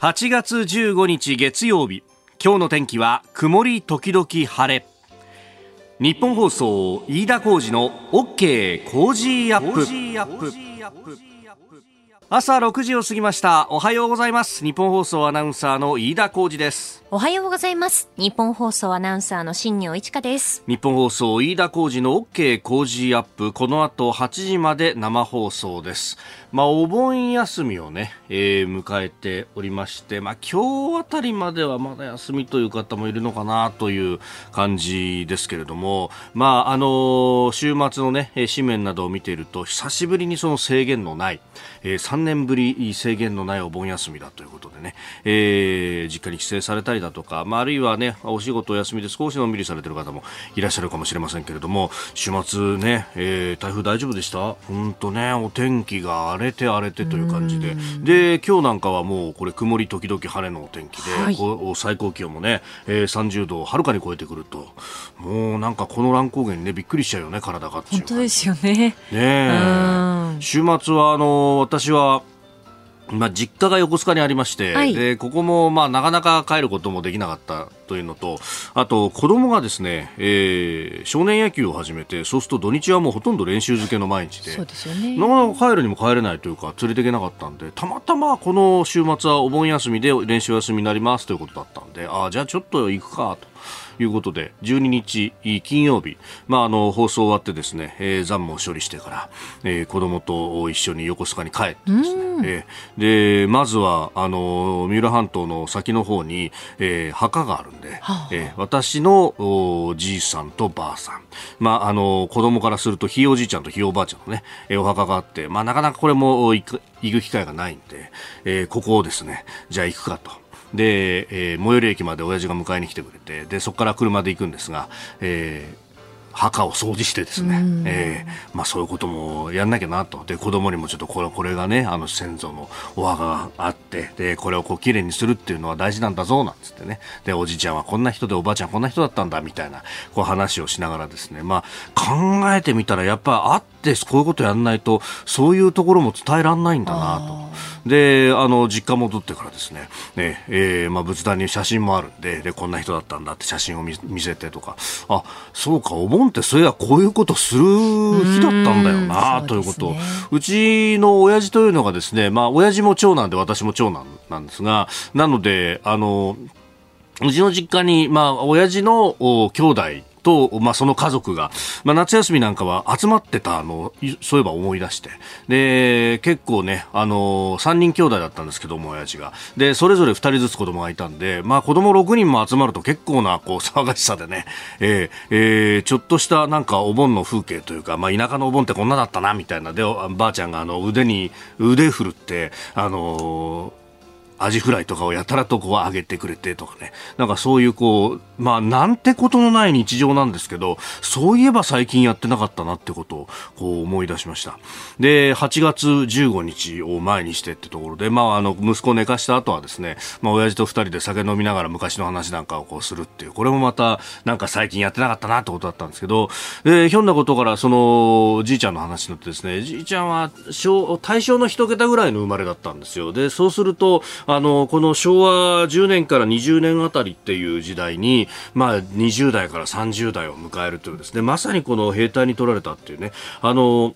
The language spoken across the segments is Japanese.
8月15日月曜日。今日の天気は曇り時々晴れ。ニッポン放送飯田浩司の OK! Cozy up!。朝6時を過ぎました。おはようございます。ニッポン放送アナウンサーの飯田浩司です。おはようございます。ニッポン放送アナウンサーの新行市佳です。ニッポン放送飯田浩司の OK! Cozy up!。この後8時まで生放送です。まあお盆休みをね、えー、迎えておりましてまあ今日あたりまではまだ休みという方もいるのかなという感じですけれどもまああの週末のね紙面などを見ていると久しぶりにその制限のない、えー年ぶり制限のないお盆休みだということでね、えー、実家に帰省されたりだとか、まあ、あるいはね、お仕事お休みで少しのんびりされてる方もいらっしゃるかもしれませんけれども、週末ね、えー、台風大丈夫でした？本当ね、お天気が荒れて荒れてという感じで、で、今日なんかはもうこれ曇り時々晴れのお天気で、はい、最高気温もね、えー、30度をはるかに超えてくると、もうなんかこの乱高下にね、びっくりしちゃうよね、体が本当ですよね。ね週末はあの、私はまあ、実家が横須賀にありまして、はい、でここもまあなかなか帰ることもできなかったというのとあと子供がですね、えー、少年野球を始めてそうすると土日はもうほとんど練習漬けの毎日でそうですよ、ね、なかなか帰るにも帰れないというか連れていけなかったんでたまたまこの週末はお盆休みで練習休みになりますということだったんでああじゃあちょっと行くかと。いうことで12日金曜日、まあ、あの放送終わってですね、えー、残務を処理してから、えー、子供と一緒に横須賀に帰ってですね、えー、でまずはあの三浦半島の先の方に、えー、墓があるんで、はあ、えー、私のおじいさんとばあさん、まあ、あの子供からするとひいおじいちゃんとひいおばあちゃんのね、えー、お墓があって、まあ、なかなかこれも行く行く機会がないんで、えー、ここをですねじゃあ行くかと。で、えー、最寄り駅まで親父が迎えに来てくれてでそこから車で行くんですが、えー墓を掃除してですね、えー、まあ、そういうこともやんなきゃなと。で子供にもちょっとこれこれがねあの先祖のお墓があってでこれをこう綺麗にするっていうのは大事なんだぞなんつってね。でおじいちゃんはこんな人でおばあちゃんこんな人だったんだみたいなこう話をしながらですね、まあ、考えてみたらやっぱあってこういうことやんないとそういうところも伝えられないんだなと。であの実家戻ってからですね。ね、えーまあ、仏壇に写真もあるんででこんな人だったんだって写真を見せてとか。あそうかお盆ってそういやこういうことする日だったんだよなということ。をうちの親父というのがですねまあ親父も長男で私も長男なんですがなのであのうちの実家に、まあ、親父の兄弟と、まあ、その家族が、まあ、夏休みなんかは集まってたのそういえば思い出して、で、結構ね、あのー、3人兄弟だったんですけども、親父が。で、それぞれ2人ずつ子供がいたんで、まあ、子供6人も集まると結構な、こう、騒がしさでね、えー、えー、ちょっとしたなんかお盆の風景というか、まあ、田舎のお盆ってこんなだったな、みたいな。で、ばあちゃんがあの、腕に、腕振るって、あのーアジフライとかをやたらとこう揚げてくれてとかね。なんかそういうこう、まあなんてことのない日常なんですけど、そういえば最近やってなかったなってことをこう思い出しました。で、8月15日を前にしてってところで、まああの息子を寝かした後はですね、まあ親父と二人で酒飲みながら昔の話なんかをこうするっていう、これもまたなんか最近やってなかったなってことだったんですけど、えひょんなことからそのじいちゃんの話になってですね、じいちゃんは小大正の一桁ぐらいの生まれだったんですよ。で、そうすると、あの、この昭和10年から20年あたりっていう時代に、まあ、20代から30代を迎えるというですね、まさにこの兵隊に取られたっていうね、あの、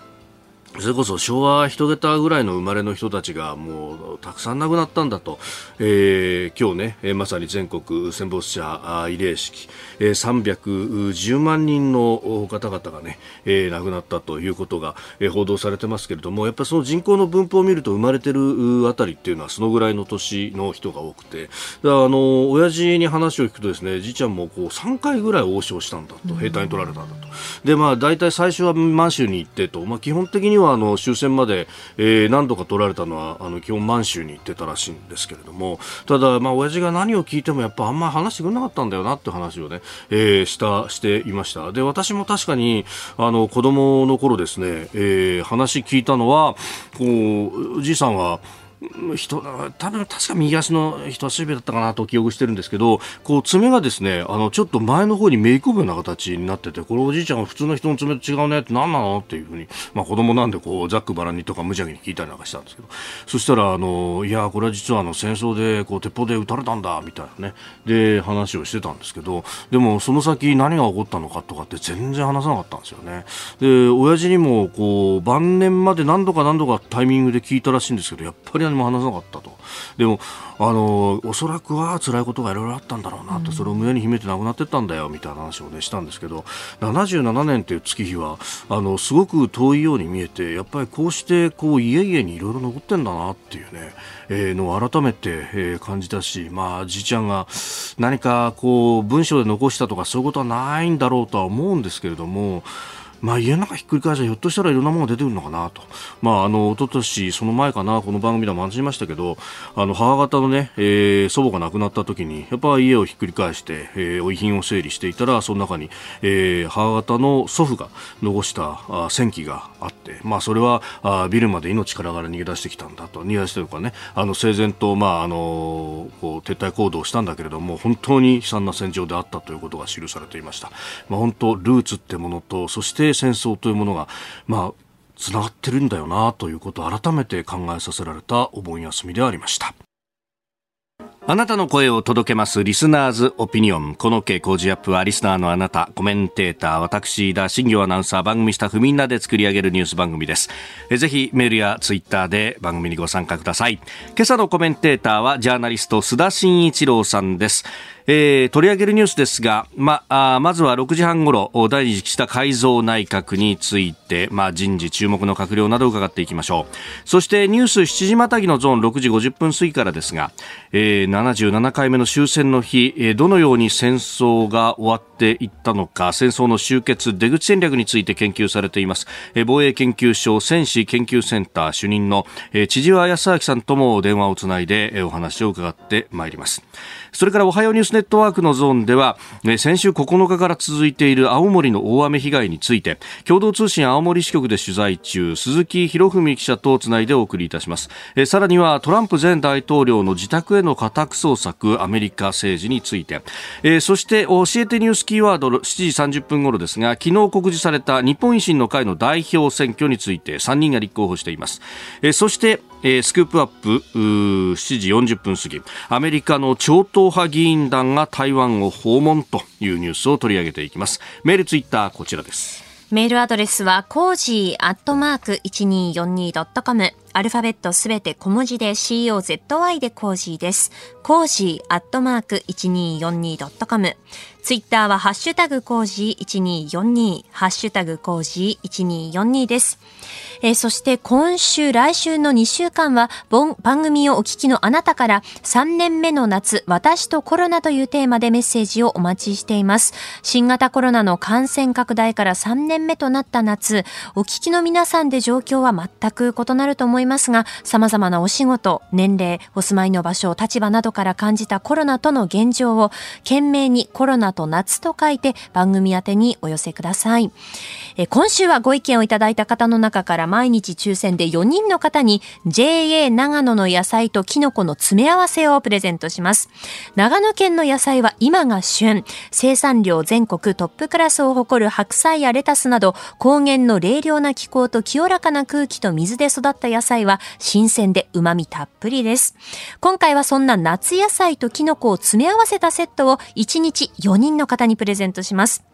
それこそ昭和一桁ぐらいの生まれの人たちがもうたくさん亡くなったんだと、えー、今日ね、えー、まさに全国戦没者慰霊式、えー、310万人の方々がね、えー、亡くなったということが、えー、報道されてますけれどもやっぱりその人口の分布を見ると生まれてるあたりっていうのはそのぐらいの年の人が多くて。あの親父に話を聞くとですねじいちゃんもこう3回ぐらい応召したんだと兵隊に取られたんだと。でまあ大体最初は満州に行ってと、まあ、基本的にははあの終戦まで、えー、何度か取られたのはあの基本満州に行ってたらしいんですけれどもただ、まあ親父が何を聞いてもやっぱあんまり話してくれなかったんだよなって話をね、えー、したしていました。で私も確かにあの子供の頃ですね、えー、話聞いたのはこうじいさんは人多分確か右足の人差し指だったかなと記憶してるんですけどこう爪がですねあのちょっと前の方にめり込むような形になっててこれおじいちゃんが普通の人の爪と違うねって何なのっていうふうに、まあ、子供なんでこうざっくばらんにとか無邪気に聞いたりなんかしたんですけど。そしたらあのいやこれは実はあの戦争でこう鉄砲で撃たれたんだみたいなね。で話をしてたんですけどでもその先何が起こったのかとかって全然話さなかったんですよね。で親父にもこう晩年まで何度か何度かタイミングで聞いたらしいんですけどやっぱり何も話さなかったと。でもあのおそらくは辛いことがいろいろあったんだろうなと、それを胸に秘めて亡くなってったんだよみたいな話を、ね、したんですけど77年という月日はあのすごく遠いように見えてやっぱりこうしてこう家々にいろいろ残ってんだなっていうね、えー、のを改めて、えー、感じたし、まあ、じいちゃんが何かこう文章で残したとかそういうことはないんだろうとは思うんですけれどもまあ、家の中ひっくり返したらひょっとしたらいろんなものが出てくるのかなと、まあ、あの一昨年その前かなこの番組でも話しましたけどあの母方のね、えー、祖母が亡くなった時にやっぱ家をひっくり返して、えー、遺品を整理していたらその中に、えー、母方の祖父が残したあ戦記があって、まあ、それはあビルまで命からがら逃げ出してきたんだと逃げ出してるかねあの整然と、まああのこう撤退行動をしたんだけれども本当に悲惨な戦場であったということが記されていました。まあ、本当ルーツってものとそして戦争というものが、まあ、つながってるんだよなということを改めて考えさせられたお盆休みでありました。あなたの声を届けますリスナーズオピニオン。この傾向ジアップはリスナーのあなた、コメンテーター、私、田新業アナウンサー、番組スタッフみんなで作り上げるニュース番組です。えぜひメールやツイッターで番組にご参加ください。今朝のコメンテーターはジャーナリスト須田慎一郎さんです。えー、取り上げるニュースですが、まあ、まずは6時半ごろ第二次岸田改造内閣について、ま、人事注目の閣僚などを伺っていきましょう。そしてニュース7時またぎのゾーン6時50分過ぎからですが、えー、77回目の終戦の日、えー、どのように戦争が終わっていったのか戦争の終結出口戦略について研究されています、えー、防衛研究所戦士研究センター主任の、えー、千々和康明さんとも電話をつないで、えー、お話を伺ってまいります。それからおはようニュースネットワークのゾーンでは、先週9日から続いている青森の大雨被害について、共同通信青森支局で取材中、鈴木博文記者とつないでお送りいたします。さらにはトランプ前大統領の自宅への家宅捜索、アメリカ政治について、そして教えてニュースキーワード7時30分頃ですが、昨日告示された日本維新の会の代表選挙について3人が立候補しています。そして、えー、スクープアップ7時40分過ぎ。アメリカの超党派議員団が台湾を訪問というニュースを取り上げていきます。メールツイッターこちらです。メールアドレスはコージーアットマーク 1242.com アルファベットすべて小文字で COZY でコージーです。コージーアットマーク 1242.com ツイッターはハッシュタグコージー1242、ハッシュタグコージー1242です。えー、そして今週、来週の2週間は番組をお聞きのあなたから3年目の夏、私とコロナというテーマでメッセージをお待ちしています。新型コロナの感染拡大から3年目となった夏、お聞きの皆さんで状況は全く異なると思いますが、様々なお仕事、年齢、お住まいの場所、立場などから感じたコロナとの現状を懸命にコロナと夏と書いて番組宛てにお寄せください。え今週はご意見をいただいた方の中中から毎日抽選で4人の方に JA 長野の野菜とキノコの詰め合わせをプレゼントします。長野県の野菜は今が旬。生産量全国トップクラスを誇る白菜やレタスなど高原の冷涼な気候と清らかな空気と水で育った野菜は新鮮で旨味たっぷりです。今回はそんな夏野菜とキノコを詰め合わせたセットを1日4人の方にプレゼントします。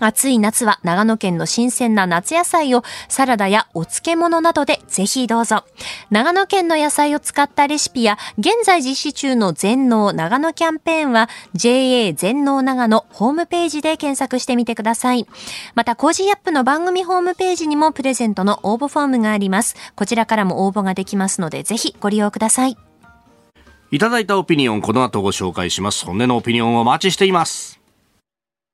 暑い夏は長野県の新鮮な夏野菜をサラダやお漬物などでぜひどうぞ。長野県の野菜を使ったレシピや現在実施中の全農長野キャンペーンは JA 全農長野ホームページで検索してみてください。また、コージーアップの番組ホームページにもプレゼントの応募フォームがあります。こちらからも応募ができますのでぜひご利用ください。いただいたオピニオンこの後ご紹介します。本音のオピニオンをお待ちしています。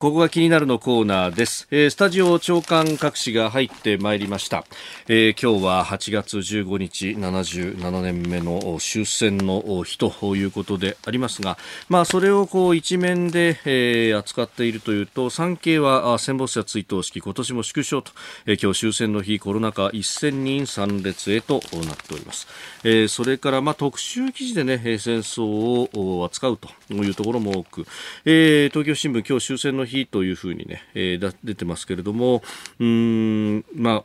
ここが気になるのコーナーです、えー、スタジオ長官各紙が入ってまいりました、えー、今日は8月15日77年目の終戦の日ということでありますが、まあ、それをこう一面で、えー、扱っているというと産経は戦没者追悼式今年も縮小と、えー、今日終戦の日コロナ禍1000人参列へとなっております、えー、それからまあ特集記事でね戦争を扱うというところも多く、えー、東京新聞今日終戦の日日というふうにね、えー、出てますけれども、うん、まあ、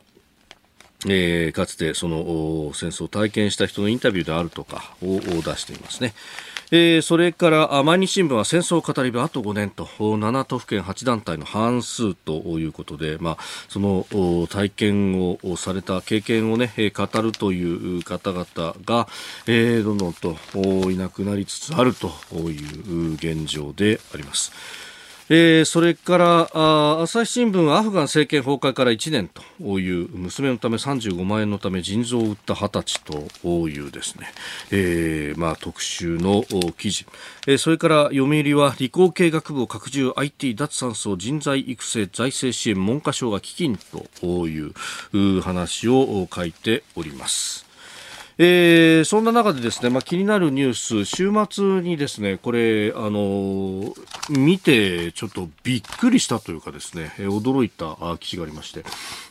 えー、かつてその戦争を体験した人のインタビューであるとかを出していますね。えー、それから毎日新聞は戦争を語り部あと5年と7都府県8団体の半数ということで、まあ、その体験をされた経験を、ね、語るという方々が、えー、どんどんといなくなりつつあるという現状であります。えー、それからあ朝日新聞はアフガン政権崩壊から1年という娘のため35万円のため腎臓を売った20歳というですね、えーまあ、特集の記事、えー、それから読売は理工系学部を拡充 IT 脱酸素人材育成財政支援文科省が基金という話を書いております。えー、そんな中でですね、まあ、気になるニュース、週末にですね、これ、あの見てちょっとびっくりしたというかですね、驚いた記事がありまして、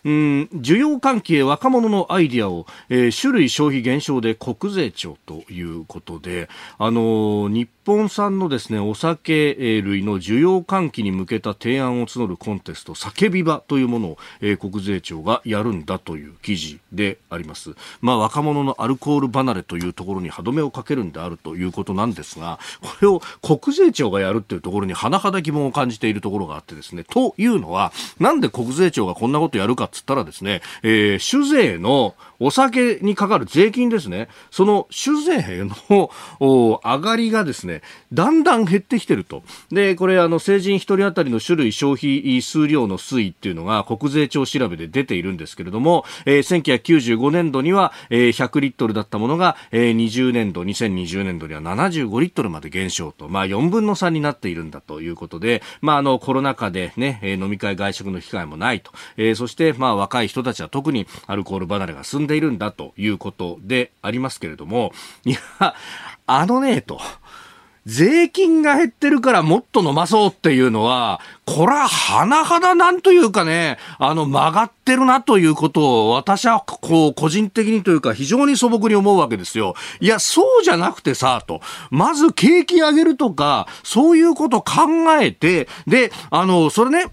うん、需要関係若者のアイディアを、えー、種類消費減少で国税庁ということで、あの日本本産のですね、お酒類の需要喚起に向けた提案を募るコンテスト、酒ビバというものを、えー、国税庁がやるんだという記事であります。まあ、若者のアルコール離れというところに歯止めをかけるんであるということなんですが、これを国税庁がやるっていうところに甚だ疑問を感じているところがあってですね、というのは、なんで国税庁がこんなことやるかっつったらですね、えー、酒税のお酒にかかる税金ですね、その酒税の上がりがですね、だんだん減ってきてると。で、これ、あの、成人一人当たりの種類消費数量の推移っていうのが国税庁調べで出ているんですけれども、えー、1995年度には、えー、100リットルだったものが、えー、20年度、2020年度には75リットルまで減少と、まあ、4分の3になっているんだということで、まあ、あの、コロナ禍でね、飲み会外食の機会もないと。えー、そして、まあ、若い人たちは特にアルコール離れが進んでいるんだということでありますけれども、いや、あのね、と。税金が減ってるからもっと飲まそうっていうのは、これは甚だなんというかね、あの曲がってるなということを私はこう個人的にというか非常に素朴に思うわけですよ。いや、そうじゃなくてさ、と。まず景気上げるとか、そういうこと考えて、で、あの、それね、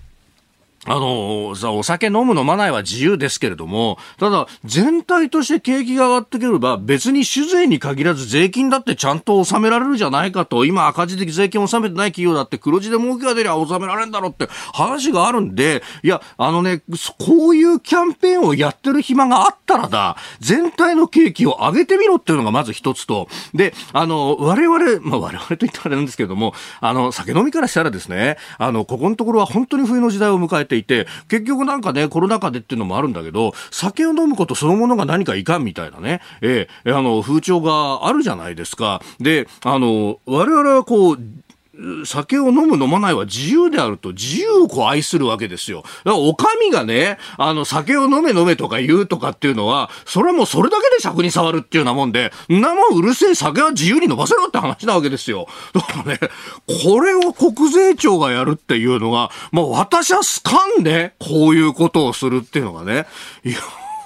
あの、さ、お酒飲む飲まないは自由ですけれども、ただ、全体として景気が上がってくれば、別に酒税に限らず税金だってちゃんと納められるじゃないかと、今赤字的税金を納めてない企業だって黒字で儲けが出りゃ納められるんだろうって話があるんで、いや、あのね、こういうキャンペーンをやってる暇があったらだ、全体の景気を上げてみろっていうのがまず一つと、で、あの、我々、まあ我々と言ったらあれなんですけれども、あの、酒飲みからしたらですね、あの、ここのところは本当に冬の時代を迎えていて、結局なんかね、コロナ禍でっていうのもあるんだけど、酒を飲むことそのものが何かいかんみたいなね、えー、あの、風潮があるじゃないですか。で、あの、我々はこう、酒を飲む飲まないは自由であると自由をこう愛するわけですよ。だからお上がね、あの酒を飲め飲めとか言うとかっていうのは、それはもうそれだけで尺に触るっていうようなもんで、んなもうるせえ酒は自由に飲ませろって話なわけですよ。だからね、これを国税庁がやるっていうのが、まあ私は好かんね、こういうことをするっていうのがね。いや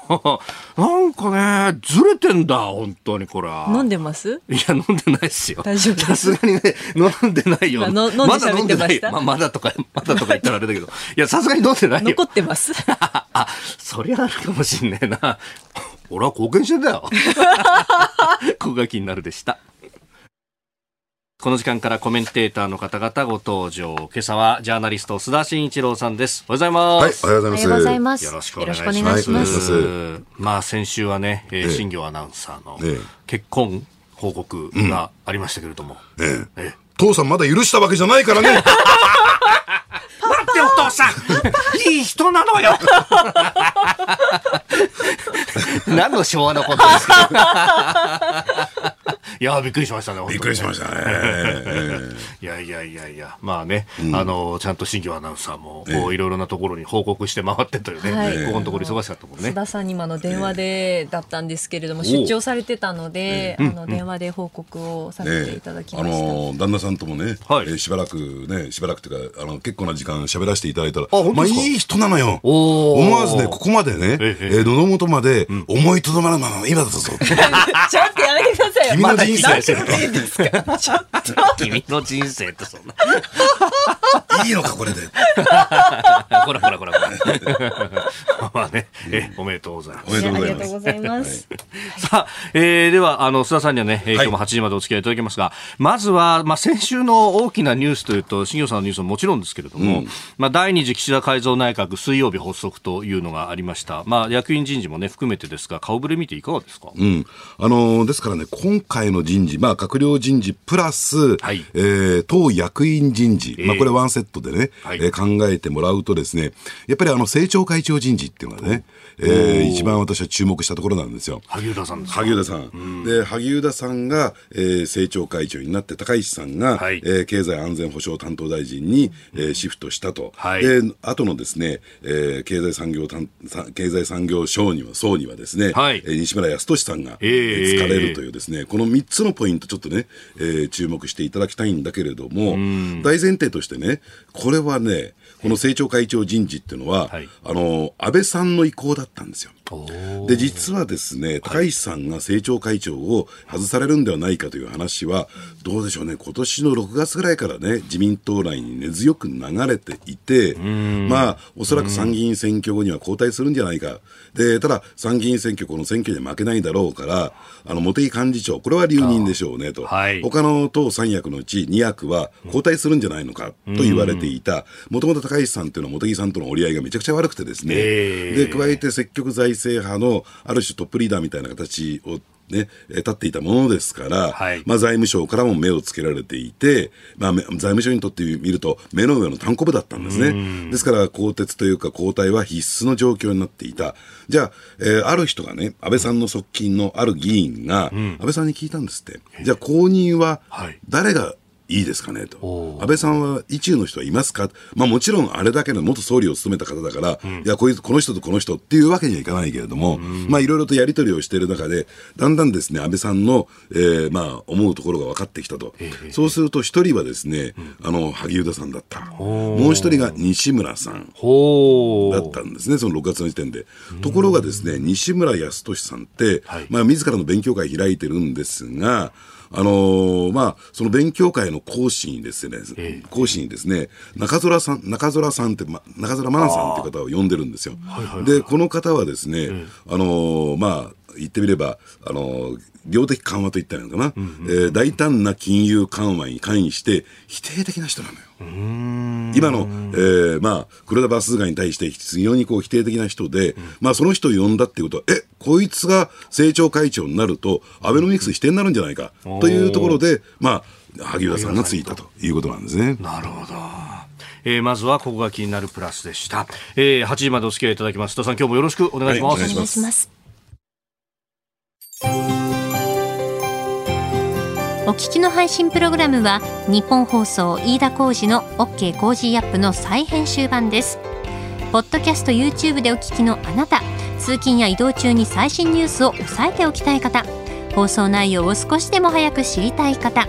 なんかね、ずれてんだ、本当にこれは。飲んでます？いや、飲んでないっすよ。大丈夫さすがにね、飲んでないよ。まだ飲んでない。ままだとか、まだとか言ったらあれだけど。いや、さすがに飲んでないよ。残ってますあ、そりゃあるかもしんねえな。俺は貢献してんだよ。ここが気になるでした。この時間からコメンテーターの方々ご登場。今朝はジャーナリスト須田慎一郎さんです。おはようございます。はい、おはようございます。よろしくお願いします。ますまあ先週はね、えー、新業アナウンサーの結婚報告がありましたけれども。ええええ、父さんまだ許したわけじゃないからね。待ってお父さん。いい人なのよ。何の昭和のことですか？い いやびっくりしましたねびっくりしましたね。いやいやいやいや。まあね、あのちゃんと新庄アナウンサーもこういろいろなところに報告して回ってというね、はい。ここのところ忙しかったもんね。須田さんに今の電話でだったんですけれども、出張されてたので、あの電話で報告をさせていただきあました。の旦那さんともね、はい。えーしばらくね、しばらくというか、あの結構な時間喋らせていただいたら、まあいい人なのよ。思わずね、ここまでね、えええー喉元まで思いとどまらない今だぞ。ちょっとやめてくださいよ。君の人生。君の人生ってそんないいのか、これで。こらこらこらこらまあね、えおめでとうございますおめでとうございます。ありがとうございます。さあ、えー、では、あの、須田さんにはね、今日も8時までお付き合いいただきますが、まずは、まあ、先週の大きなニュースというと、新業さんのニュースももちろんですけれども、まあ、第二次岸田改造内閣水曜日発足というのがありました。まあ、役員人事もね、含めてですが、顔ぶれ見ていかがですか、うん。あのーですからね、今回の人事、まあ、閣僚人事プラス、はい。えー党役員人事、ええ。まあ、これワンセットでね、はい。えー考えてもらうとですね、やっぱりあの、政調会長人事っていうのがね、えー一番私は注目したところなんですよ。萩生田さんですか？萩生田さん。で、萩生田さんが、えー政調会長になって、高市さんが、はい。えー経済安全保障担当大臣に、えーシフトしたと。はい。で、後のですね、えー経済産業担さ経済産業省には、層にはですね、はい。えー西村康稔さんが、えー。えー疲れるというですね、この3つのポイントちょっとね、えー注目していただきたいんだけれども、大前提としてね、これはね、この政調会長人事っていうのは、はい。あの、安倍さんの意向だったんですよ。で、実はですね、高市さんが政調会長を外されるんではないかという話は、どうでしょうね、今年の6月ぐらいからね、自民党内に根強く流れていて、まあ、おそらく参議院選挙後には交代するんじゃないか。で、ただ、参議院選挙、この選挙には負けないだろうから、あの、茂木幹事長、これは留任でしょうねと。はい。他の党3役のうち2役は交代するんじゃないのかと言われていた、もともと高市さんっていうのは茂木さんとの折り合いがめちゃくちゃ悪くてですね、えー。で、加えて積極財政派のある種トップリーダーみたいな形をね、えー立っていたものですから、はいまあ財務省からも目をつけられていて、まあめ財務省にとってみると目の上の単行部だったんですね。ですから更迭というか交代は必須の状況になっていた。じゃあ、えーある人がね、安倍さんの側近のある議員が、安倍さんに聞いたんですって。じゃあ後任ははい誰がいいですかねと。安倍さんは意中の人はいますか？まあもちろんあれだけの元総理を務めた方だから、いや、こいつ、この人とこの人っていうわけにはいかないけれども、まあいろいろとやり取りをしている中で、だんだんですね、安倍さんの、えーまあ思うところが分かってきたと。そうすると一人はですね、あの、萩生田さんだった。もう一人が西村さん。ほだったんですね、その6月の時点で。ところがですね、西村康稔さんって、はい。まあ、自らの勉強会開いてるんですが、あのーまあ、その勉強会の講師にですね、ええ。講師にですね、中空さん、中空さんって、ま、中空真奈さんっていう方を呼んでるんですよ。で、この方はですね、あのーまあ、言ってみれば、あのー量的緩和と言ったらいいのかな、えー大胆な金融緩和に関して否定的な人なのよ。今の、えーまあ、黒田バスガに対して非常にこう否定的な人で、まあ、その人を呼んだっていうことは、え、こいつが政調会長になると、アベノミクス否定になるんじゃないかというところで、まあ、萩生田さんがついたということなんですね。なるほど。えー、まずはここが気になるプラスでした。えー、8時までお付き合いいただきます。須田さん、今日もよろしくお願いします。はいお願いします。お聞きの配信プログラムはニッポン放送飯田浩司の OK コージーアップの再編集版です。ポッドキャスト YouTube でお聞きのあなた、通勤や移動中に最新ニュースを押さえておきたい方、放送内容を少しでも早く知りたい方、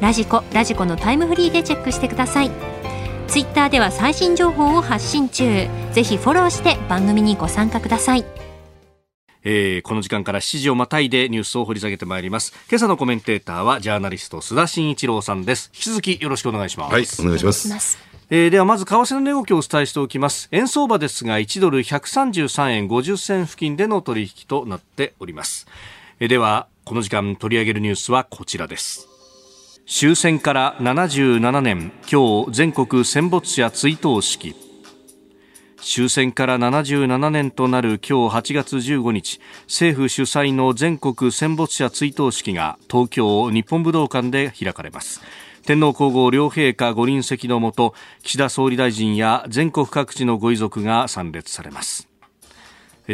ラジコラジコのタイムフリーでチェックしてくださいツイッターでは最新情報を発信中ぜひフォローして番組にご参加くださいえーこの時間から7時をまたいでニュースを掘り下げてまいります。今朝のコメンテーターはジャーナリスト須田慎一郎さんです。引き続きよろしくお願いします。はい、お願いします。えーではまず為替の値動きをお伝えしておきます円相場ですが1ドル133円50銭付近での取引となっております、えーではこの時間取り上げるニュースはこちらです終戦から77年今日全国戦没者追悼式。終戦から77年となる今日8月15日政府主催の全国戦没者追悼式が東京日本武道館で開かれます。天皇皇后両陛下ご臨席のもと岸田総理大臣や全国各地のご遺族が参列されます。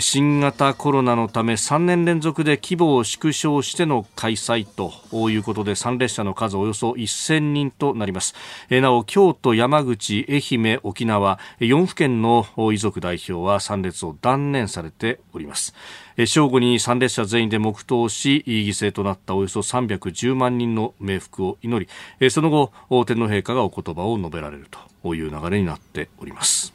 新型コロナのため3年連続で規模を縮小しての開催ということで参列者の数およそ1000人となります。なお京都、山口、愛媛、沖縄4府県の遺族代表は参列を断念されております。正午に参列者全員で黙祷し犠牲となったおよそ310万人の冥福を祈りその後天皇陛下がお言葉を述べられるという流れになっております。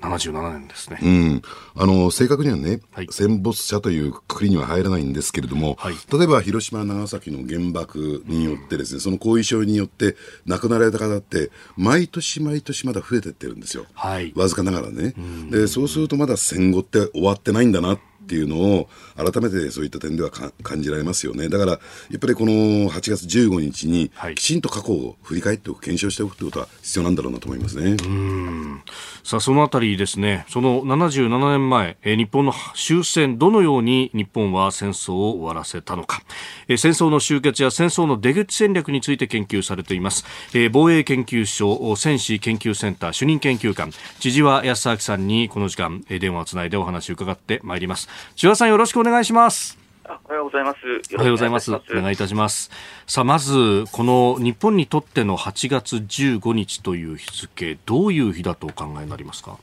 77年ですね。うん。あの、正確にはね、はい、戦没者というくくりには入らないんですけれども、はい、例えば広島、長崎の原爆によってですね、うん、その後遺症によって亡くなられた方って、毎年毎年まだ増えてってるんですよ。はい。わずかながらね。で、そうするとまだ戦後って終わってないんだなっっていうのを改めてそういった点では感じられますよね。だからやっぱりこの8月15日にきちんと過去を振り返っておく検証しておくということは必要なんだろうなと思いますね。さあそのあたりですね。その77年前、え日本の終戦どのように日本は戦争を終わらせたのか、え戦争の終結や戦争の出口戦略について研究されています、え防衛研究所戦士研究センター主任研究官千々和康明さんにこの時間、え電話をつないでお話を伺ってまいります千葉さんよろしくお願いします。おはようございます。おはようございます。お願いいたします。さあ、まず、この日本にとっての8月15日という日付、どういう日だとお考えになりますか？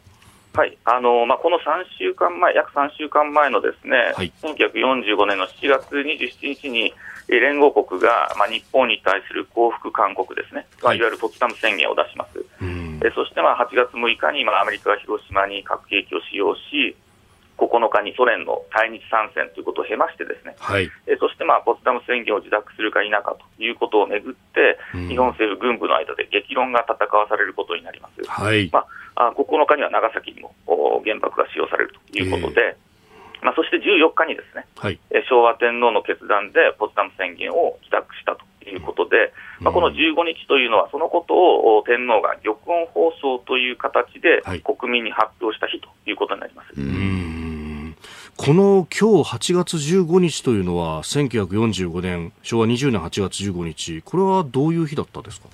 はい、あのまあ、この3週間前、約3週間前のですね、はい、1945年の7月27日に、連合国が、まあ、日本に対する降伏勧告ですね、はい、いわゆるポツダム宣言を出します。えそして、まあ、8月6日に、まあ、アメリカが広島に核兵器を使用し、9日にソ連の対日参戦ということを経まして、ですね、はい、えそして、まあ、ポツダム宣言を受諾するか否かということをめぐって、うん、日本政府軍部の間で激論が戦わされることになります。はい。まあ、9日には長崎にも原爆が使用されるということで、えー、まあ、そして14日にですね、はい、昭和天皇の決断でポツダム宣言を帰宅したということで、まあ、この15日というのは、そのことを天皇が玉音放送という形で国民に発表した日ということになります。はいこの今日8月15日というのは1945年昭和20年8月15日これはどういう日だったですか？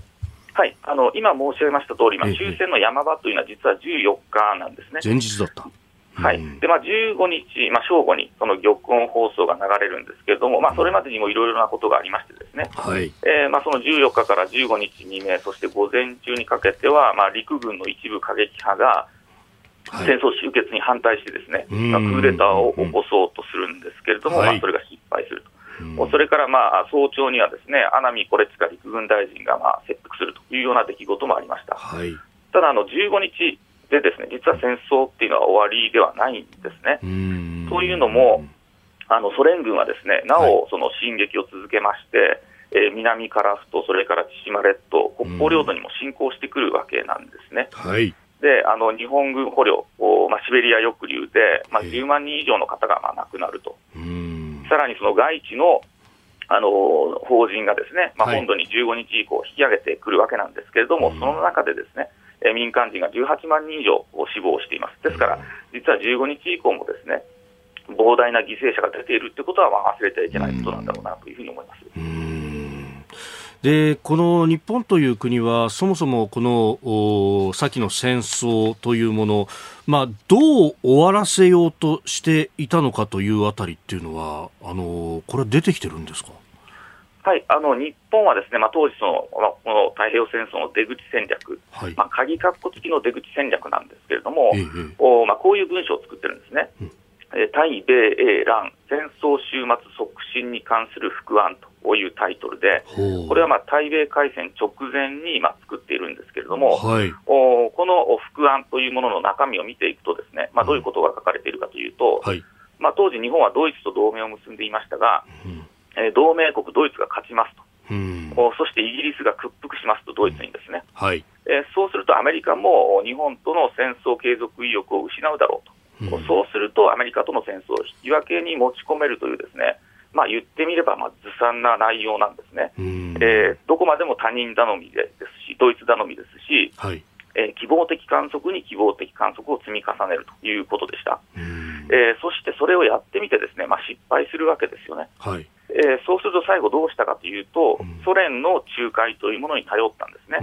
はいあの今申し上げました通り、まあ、終戦の山場というのは実は14日なんですね。前日だった。はい。でまあ、15日、まあ、正午にその玉音放送が流れるんですけれども、まあ、それまでにもいろいろなことがありまして、ですね、はい。えーまあ、その14日から15日未明、そして午前中にかけては、まあ、陸軍の一部過激派が、戦争終結に反対してですね、まあ、クーデターを起こそうとするんですけれども、まあ、それが失敗すると。それからまあ早朝にはですね穴見コレチカ陸軍大臣がまあ切腹するというような出来事もありました。はい、ただあの15日でですね実は戦争っていうのは終わりではないんですね。というのもあのソ連軍はですねなおその進撃を続けまして、えー、南樺太、それから千島列島、北方領土にも侵攻してくるわけなんですね。はいであの日本軍捕虜、まあ、シベリア抑留で、まあ、10万人以上の方がまあ亡くなると、さらにその外地のあの法人がですね、まあ、本土に15日以降引き上げてくるわけなんですけれども、はい、その中でですね、え民間人が18万人以上死亡しています。ですから、実は15日以降もですね、膨大な犠牲者が出ているということはまあ忘れてはいけないことなんだろうなというふうに思います。でこの日本という国はそもそもこの先の戦争というもの、まあ、どう終わらせようとしていたのかというあたりっていうのはあのこれ出てきてるんですか？はいあの日本はですね、まあ、当時その、まあ、この太平洋戦争の出口戦略、はい、まあ、鍵括弧付きの出口戦略なんですけれども、ええ、おまあ、こういう文章を作ってるんですね。うん対米英蘭戦争終末促進に関する副案というタイトルで、これはまあ対米開戦直前にまあ作っているんですけれども、はい、おこの副案というものの中身を見ていくと、ですね、まあ、どういうことが書かれているかというと、はい、まあ、当時、日本はドイツと同盟を結んでいましたが、うん、えー、同盟国ドイツが勝ちますと、うん、おそしてイギリスが屈服しますと、ドイツにですね、はい、えー、そうするとアメリカも日本との戦争継続意欲を失うだろうと。そうすると、アメリカとの戦争を引き分けに持ち込めるというですね、まあ、言ってみればまあずさんな内容なんですね、えー、どこまでも他人頼みですし、ドイツ頼みですし、はい。えー、希望的観測に希望的観測を積み重ねるということでした、えー、そしてそれをやってみて、ですね、まあ、失敗するわけですよね。はいえー、そうすると最後どうしたかというと、うん、ソ連の仲介というものに頼ったんですね。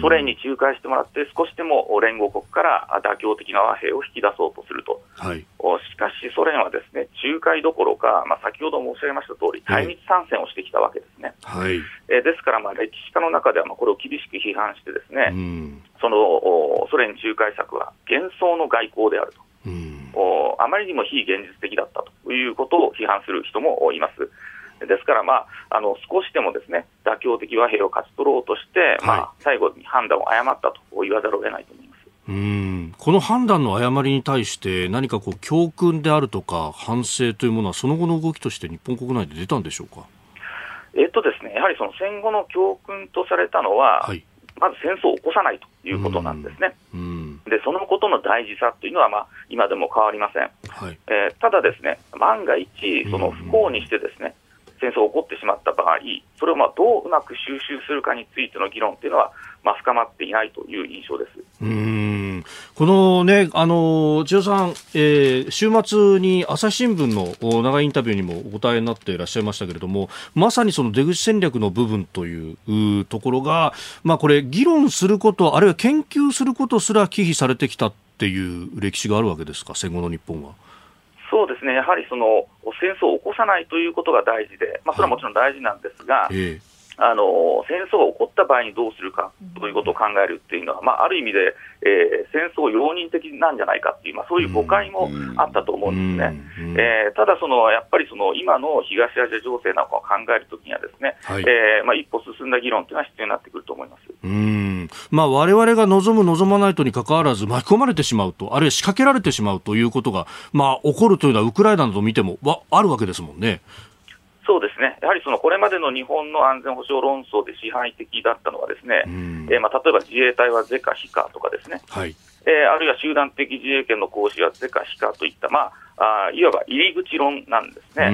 ソ連に仲介してもらって、少しでも連合国から妥協的な和平を引き出そうとすると。はい、しかし、ソ連はですね仲介どころか、まあ、先ほど申し上げました通り、対日参戦をしてきたわけですね。はい、えー、ですから、まあ、歴史家の中ではまあこれを厳しく批判して、ですね、そのソ連仲介策は幻想の外交であると。おあまりにも非現実的だったということを批判する人もいます。ですから、まあ、あの少しでもですね妥協的和平を勝ち取ろうとして、はい、まあ、最後に判断を誤ったと言わざるを得ないと思います。うん。この判断の誤りに対して、何かこう教訓であるとか、反省というものは、その後の動きとして日本国内で出たんでしょうか？えっとですね、やはりその戦後の教訓とされたのは、はい、まず戦争を起こさないということなんですね。でそのことの大事さというのは、まあ、今でも変わりません、はい、えー、ただ、ですね万が一、その不幸にしてですね、戦争が起こってしまった場合、それをまあどううまく収集するかについての議論というのは、まあ、深まっていないという印象です。うんこのね、あの千代さん、えー、週末に朝日新聞の長いインタビューにもお答えになっていらっしゃいましたけれども、まさにその出口戦略の部分というところが、まあ、これ、議論すること、あるいは研究することすら忌避されてきたっていう歴史があるわけですか、戦後の日本は。そうですね、やはりその戦争を起こさないということが大事で、まあ、それはもちろん大事なんですが、はいえ。ー、あの戦争が起こった場合にどうするかということを考えるっていうのは、まあ、ある意味で、えー、戦争容認的なんじゃないかっていう、まあ、そういう誤解もあったと思うんですね。えー、ただその、やっぱりその今の東アジア情勢なんかを考えるときにはですね、はい、えー、まあ、一歩進んだ議論というのは必要になってくると思います。うんまあ、我々が望む、望まないとにかかわらず巻き込まれてしまうと、あるいは仕掛けられてしまうということが、まあ、起こるというのはウクライナなど見てもわあるわけですもんね。そうですね、やはりそのこれまでの日本の安全保障論争で支配的だったのは、ですね、えー、まあ、例えば自衛隊は是か非かとかですね、はい。えー、あるいは集団的自衛権の行使は是か非かといった、まあ、あいわば入り口論なんですね。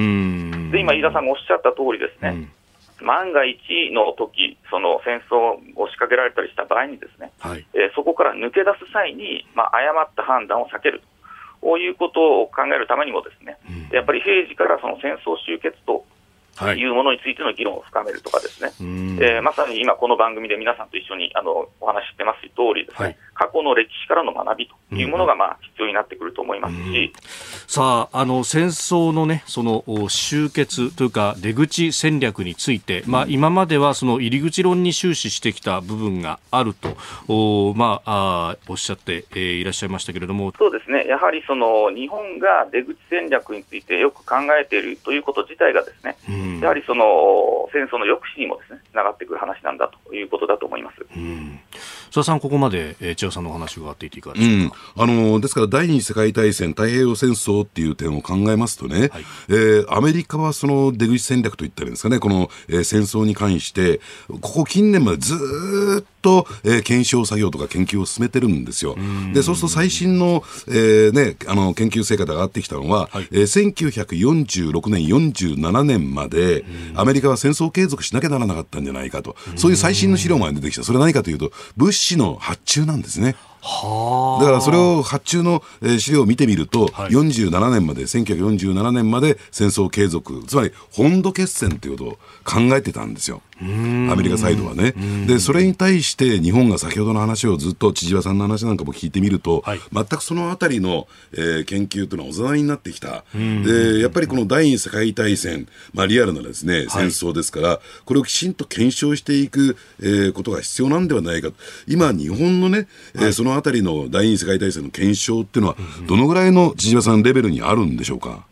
で今、飯田さんがおっしゃった通りですね、万が一の時その戦争を仕掛けられたりした場合に、ですね、はい、えー、そこから抜け出す際に、まあ、誤った判断を避ける。ということを考えるためにも、ですね、うん、やっぱり平時からその戦争終結とい。うものについての議論を深めるとかですね、はい、えー、まさに今、この番組で皆さんと一緒にあのお話ししてます通りですね、はい、過去の歴史からの学びというものが、まあ、必要になってくると思いますし、さあ、あの戦争のね、その終結というか、出口戦略について、まあ、今まではその入り口論に終始してきた部分があると、おまあ、あおっしゃって、えー、いらっしゃいましたけれども。そうですね、やはりその日本が出口戦略についてよく考えているということ自体がですね、うん。やはりその戦争の抑止にもですねつながってくる話なんだということだと思います。うん須田さん、ここまで、えー、千代さんのお話を伺っていていかがでしょうか、うん、あのですから第二次世界大戦、太平洋戦争っていう点を考えますとね、はい、えー、アメリカはその出口戦略といったらいいんですかね、この、えー、戦争に関して、ここ近年までずっと、えー、検証作業とか研究を進めてるんですよ。でそうすると最新の,、えーね、あの研究成果が上がってきたのは、はい、えー、1946年、47年まで、アメリカは戦争を継続しなきゃならなかったんじゃないかと、そういう最新の資料が出てきた、それは何かというと、物資の発注なんですね。だからそれを発注の資料を見てみると、はい、47年まで、1947年まで戦争継続、つまり本土決戦ということを考えてたんですよ。アメリカサイドはね。で、それに対して日本が先ほどの話をずっと千々和さんの話なんかも聞いてみると、はい、全くそのあたりの、えー、研究というのはおざなりになってきた。で、やっぱりこの第二次世界大戦、まあリアルなですね、戦争ですから、はい、これをきちんと検証していく、えー、ことが必要なんではないか。今、日本のね、えー、そのあたりの第二次世界大戦の検証っていうのは、どのぐらいの千々和さんレベルにあるんでしょうか？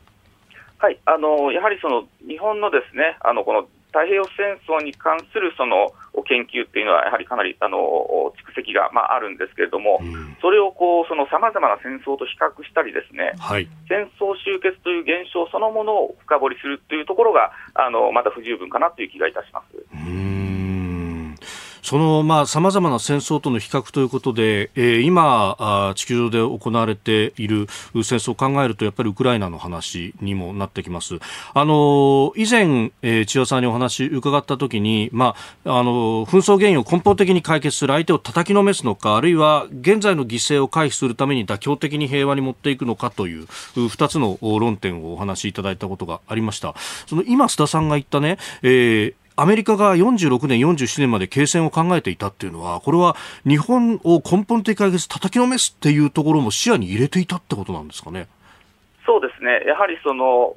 はい、あのやはりその日本のですねあのこの太平洋戦争に関するその研究っていうのは、やはりかなりあの蓄積が、まあ、あるんですけれども、うん、それをさまざまな戦争と比較したり、ですね、はい、戦争終結という現象そのものを深掘りするというところが、あのまだ不十分かなという気がいたします。そのまあ様々な戦争との比較ということで、えー、今あ地球上で行われている戦争を考えるとやっぱりウクライナの話にもなってきます。あの以前、えー、千代さんにお話伺ったときに、まああの紛争原因を根本的に解決する相手を叩きのめすのか、あるいは現在の犠牲を回避するために妥協的に平和に持っていくのかという二つの論点をお話しいただいたことがありました。その今須田さんが言ったね、えーアメリカが46年、47年まで継戦を考えていたっていうのは、これは日本を根本的解決、叩きのめすっていうところも視野に入れていたってことなんですかね？そうですね、やはりその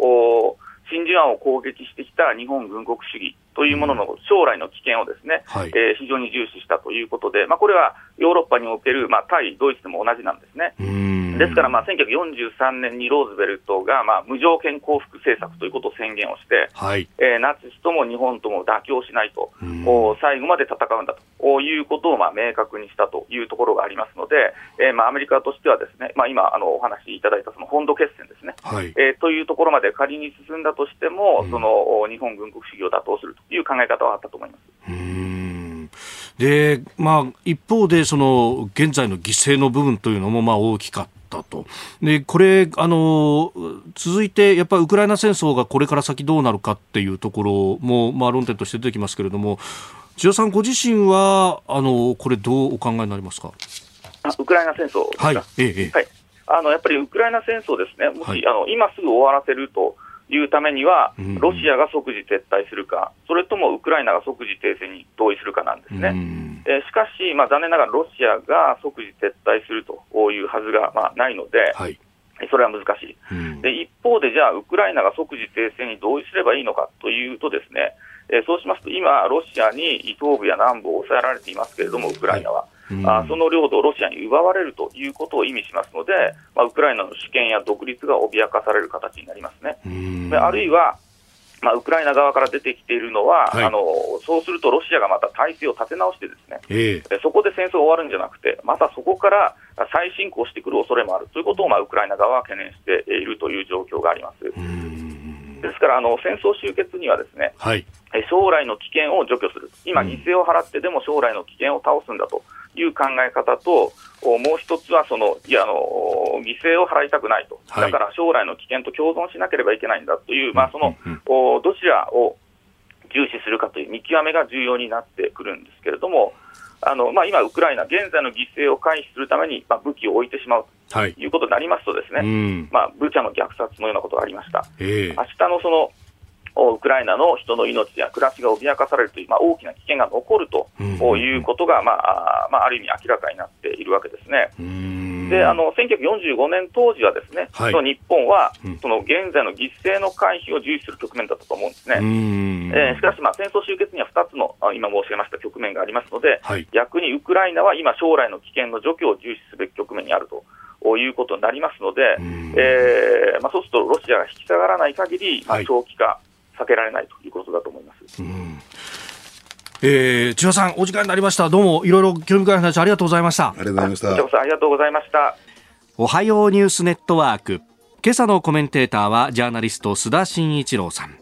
真珠湾を攻撃してきた日本軍国主義というものの将来の危険をですね、はい、えー、非常に重視したということで、まあ、これはヨーロッパにおける、まあ、対ドイツでも同じなんですね。ですから、まあ、1943年にローズベルトが、まあ、無条件降伏政策ということを宣言をして、はい、えー、ナチスとも日本とも妥協しないと、最後まで戦うんだということを、まあ、明確にしたというところがありますので、えーまあ、アメリカとしてはですね、まあ、今あのお話しいただいたその本土決戦ですね、はい、えー、というところまで仮に進んだとしても、その日本軍国主義を打倒するという考え方はあったと思います。で、まあ、一方で、その、現在の犠牲の部分というのも、まあ、大きかったと。で、これ、あの、続いて、やっぱりウクライナ戦争がこれから先どうなるかっていうところも、まあ、論点として出てきますけれども、千代さんご自身は、あの、これどうお考えになりますか？あウクライナ戦争はい。ええ、はい。あの、やっぱりウクライナ戦争ですね、もし、はい、あの、今すぐ終わらせると、いうためには、ロシアが即時撤退するか、それともウクライナが即時停戦に同意するかなんですね。えしかし、まあ、残念ながらロシアが即時撤退するというはずが、まあ、ないので、はい。それは難しい、で一方で、じゃあ、ウクライナが即時停戦に同意すればいいのかというと、ですね、えそうしますと、今、ロシアに東部や南部を抑えられていますけれども、ウクライナは。あその領土をロシアに奪われるということを意味しますので、まあ、ウクライナの主権や独立が脅かされる形になりますね。であるいはまあ、ウクライナ側から出てきているのは、はい、あのそうするとロシアがまた体制を立て直して、ですね、えー、そこで戦争終わるんじゃなくて、またそこから再進行してくる恐れもある。ということを、まあ、ウクライナ側は懸念しているという状況があります。ですからあの、戦争終結にはですね、はい、将来の危険を除去する、今、犠牲を払ってでも将来の危険を倒すんだという考え方と、もう一つはその、いやあの犠牲を払いたくないと、だから将来の危険と共存しなければいけないんだという、まあ、その、どちらを重視するかという見極めが重要になってくるんですけれども、あのまあ、今、ウクライナ、現在の犠牲を回避するために、まあ、武器を置いてしまうとい。うことになりますと、ですね、はい、まあ、ブチャの虐殺のようなことがありました。明日のそのウクライナの人の命や暮らしが脅かされるという、まあ、大きな危険が残るということが、まあまあ、ある意味明らかになっているわけですね。であの1945年当時はですね、はい、その日本は、その現在の犠牲の回避を重視する局面だったと思うんですね。えー、しかし、まあ、戦争終結には2つの今申し上げました局面がありますので、はい、逆にウクライナは今、将来の危険の除去を重視すべき局面にあると。いうことになりますので、えーまあ、そうするとロシアが引き下がらない限り、まあ、長期化、避けられないということだと思います。うんえー、千葉さん、お時間になりました。どうもいろいろ興味深い話ありがとうございました。ありがとうございました。ありがとうございました。おはようニュースネットワーク。今朝のコメンテーターはジャーナリスト須田慎一郎さん。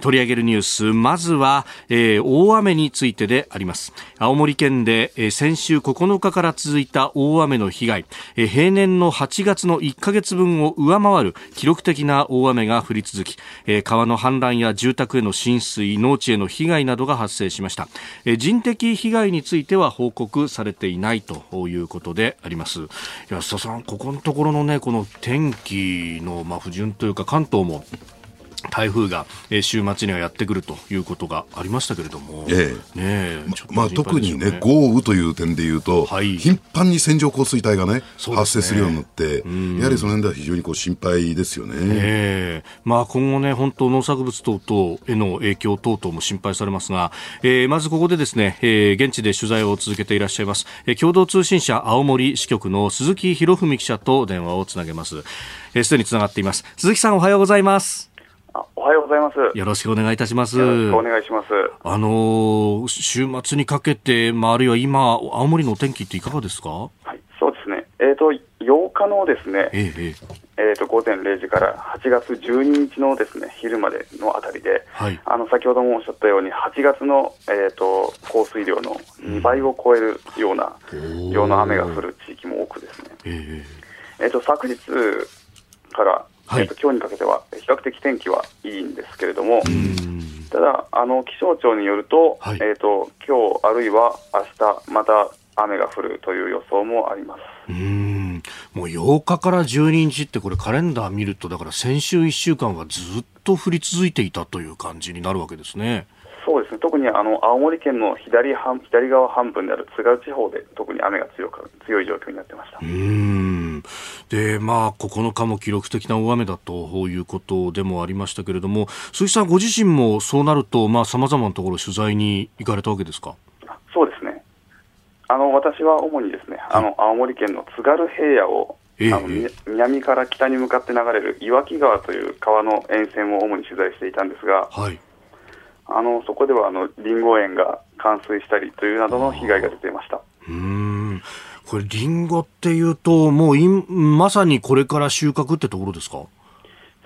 取り上げるニュース。まずは、えー、大雨についてであります。青森県で、えー、先週9日から続いた大雨の被害、えー、平年の8月の1ヶ月分を上回る記録的な大雨が降り続き、えー、川の氾濫や住宅への浸水農地への被害などが発生しました、えー、人的被害については報告されていないということであります。安田さんここのところのねこの天気のまあ不順というか関東も台風が、え週末にはやってくるということがありましたけれども、ええ。ねまあ、特にね、豪雨という点でいうと、はい、頻繁に線状降水帯がね、ね。発生するようになって、やはりその辺では非常にこう心配ですよね、えまあ、今後ね、本当、農作物等々への影響等々も心配されますが、えー、まずここでですね、えー、現地で取材を続けていらっしゃいます、えー、共同通信社青森支局の鈴木博文記者と電話をつなげます。す、えー、で、につながっています。鈴木さん、おはようございます。おはようございます。よろしくお願いいたします。お願いします。あのー、週末にかけて、まあ、あるいは今、青森のお天気っていかがですか？はい、そうですね。えっ、ー、と、8日のですね、えー、えー、と午前0時から8月12日のですね昼までのあたりで、はい、あの先ほどもおっしゃったように、8月の、えーと、降水量の2倍を超えるような量の雨が降る地域も多くですね、えー、えーと昨日から、はい、えーと、今日にかけては比較的天気はいいんですけれども、ただあの気象庁によると,、はい、えーと、今日あるいは明日また雨が降るという予想もあります。うん。もう8日から12日ってこれカレンダー見るとだから先週1週間はずっと降り続いていたという感じになるわけですね。そうですね。特にあの青森県の左半左側半分である津軽地方で特に雨が強く強い状況になってました。うんで、まあ、9日も記録的な大雨だということでもありましたけれども鈴木さんご自身もそうなるとさまざ、まなところ取材に行かれたわけですか？そうですね。あの私は主にですねあの青森県の津軽平野をあの南から北に向かって流れる岩木川という川の沿線を主に取材していたんですが、はい、あのそこではあのリンゴ園が冠水したりというなどの被害が出ていました。うんこれ、リンゴっていうと、もういまさにこれから収穫ってところですか？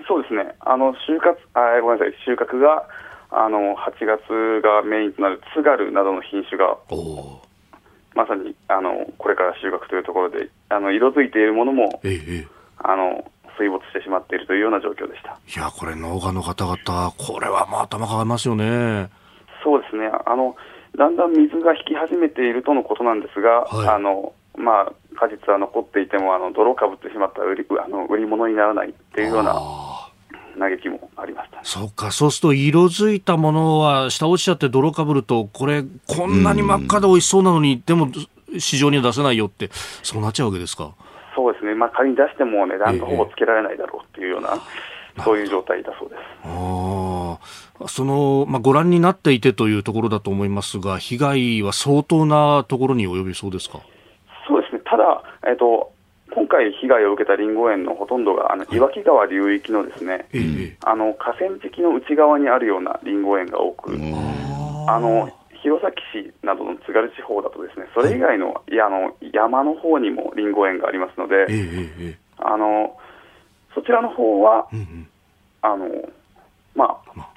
そうですね、あの収穫あごめんなさい、収穫があの8月がメインとなる津軽などの品種が、まさにあのこれから収穫というところで、あの色づいているものも、ええ、あの水没してしまっているというような状況でした。いや、これ、農家の方々、これはまあ頭かかりますよね。そうですね。あのだんだん水が引き始めているとのことなんですが、はい、あのまあ、果実は残っていてもあの泥かぶってしまったら売りあの売り物にならないっていうような嘆きもありましたそうか、そうすると色づいたものは下落ちちゃって泥かぶると、これ、こんなに真っ赤で美味しそうなのに、でも市場には出せないよって、そうなっちゃうわけですか？そうですね、まあ、仮に出しても値段がほぼつけられないだろうっていうような、えー、そういう状態だそうです。あその、まあ、ご覧になっていてというところだと思いますが、被害は相当なところに及びそうですか？ただ、えーと、今回、被害を受けたりんご園のほとんどがあの岩木川流域のですね、はい、あの河川敷の内側にあるようなりんご園が多く、あの弘前市などの津軽地方だとですねそれ以外の,、い。やあの山の方にもりんご園がありますので、あのそちらの方は、あのまあ、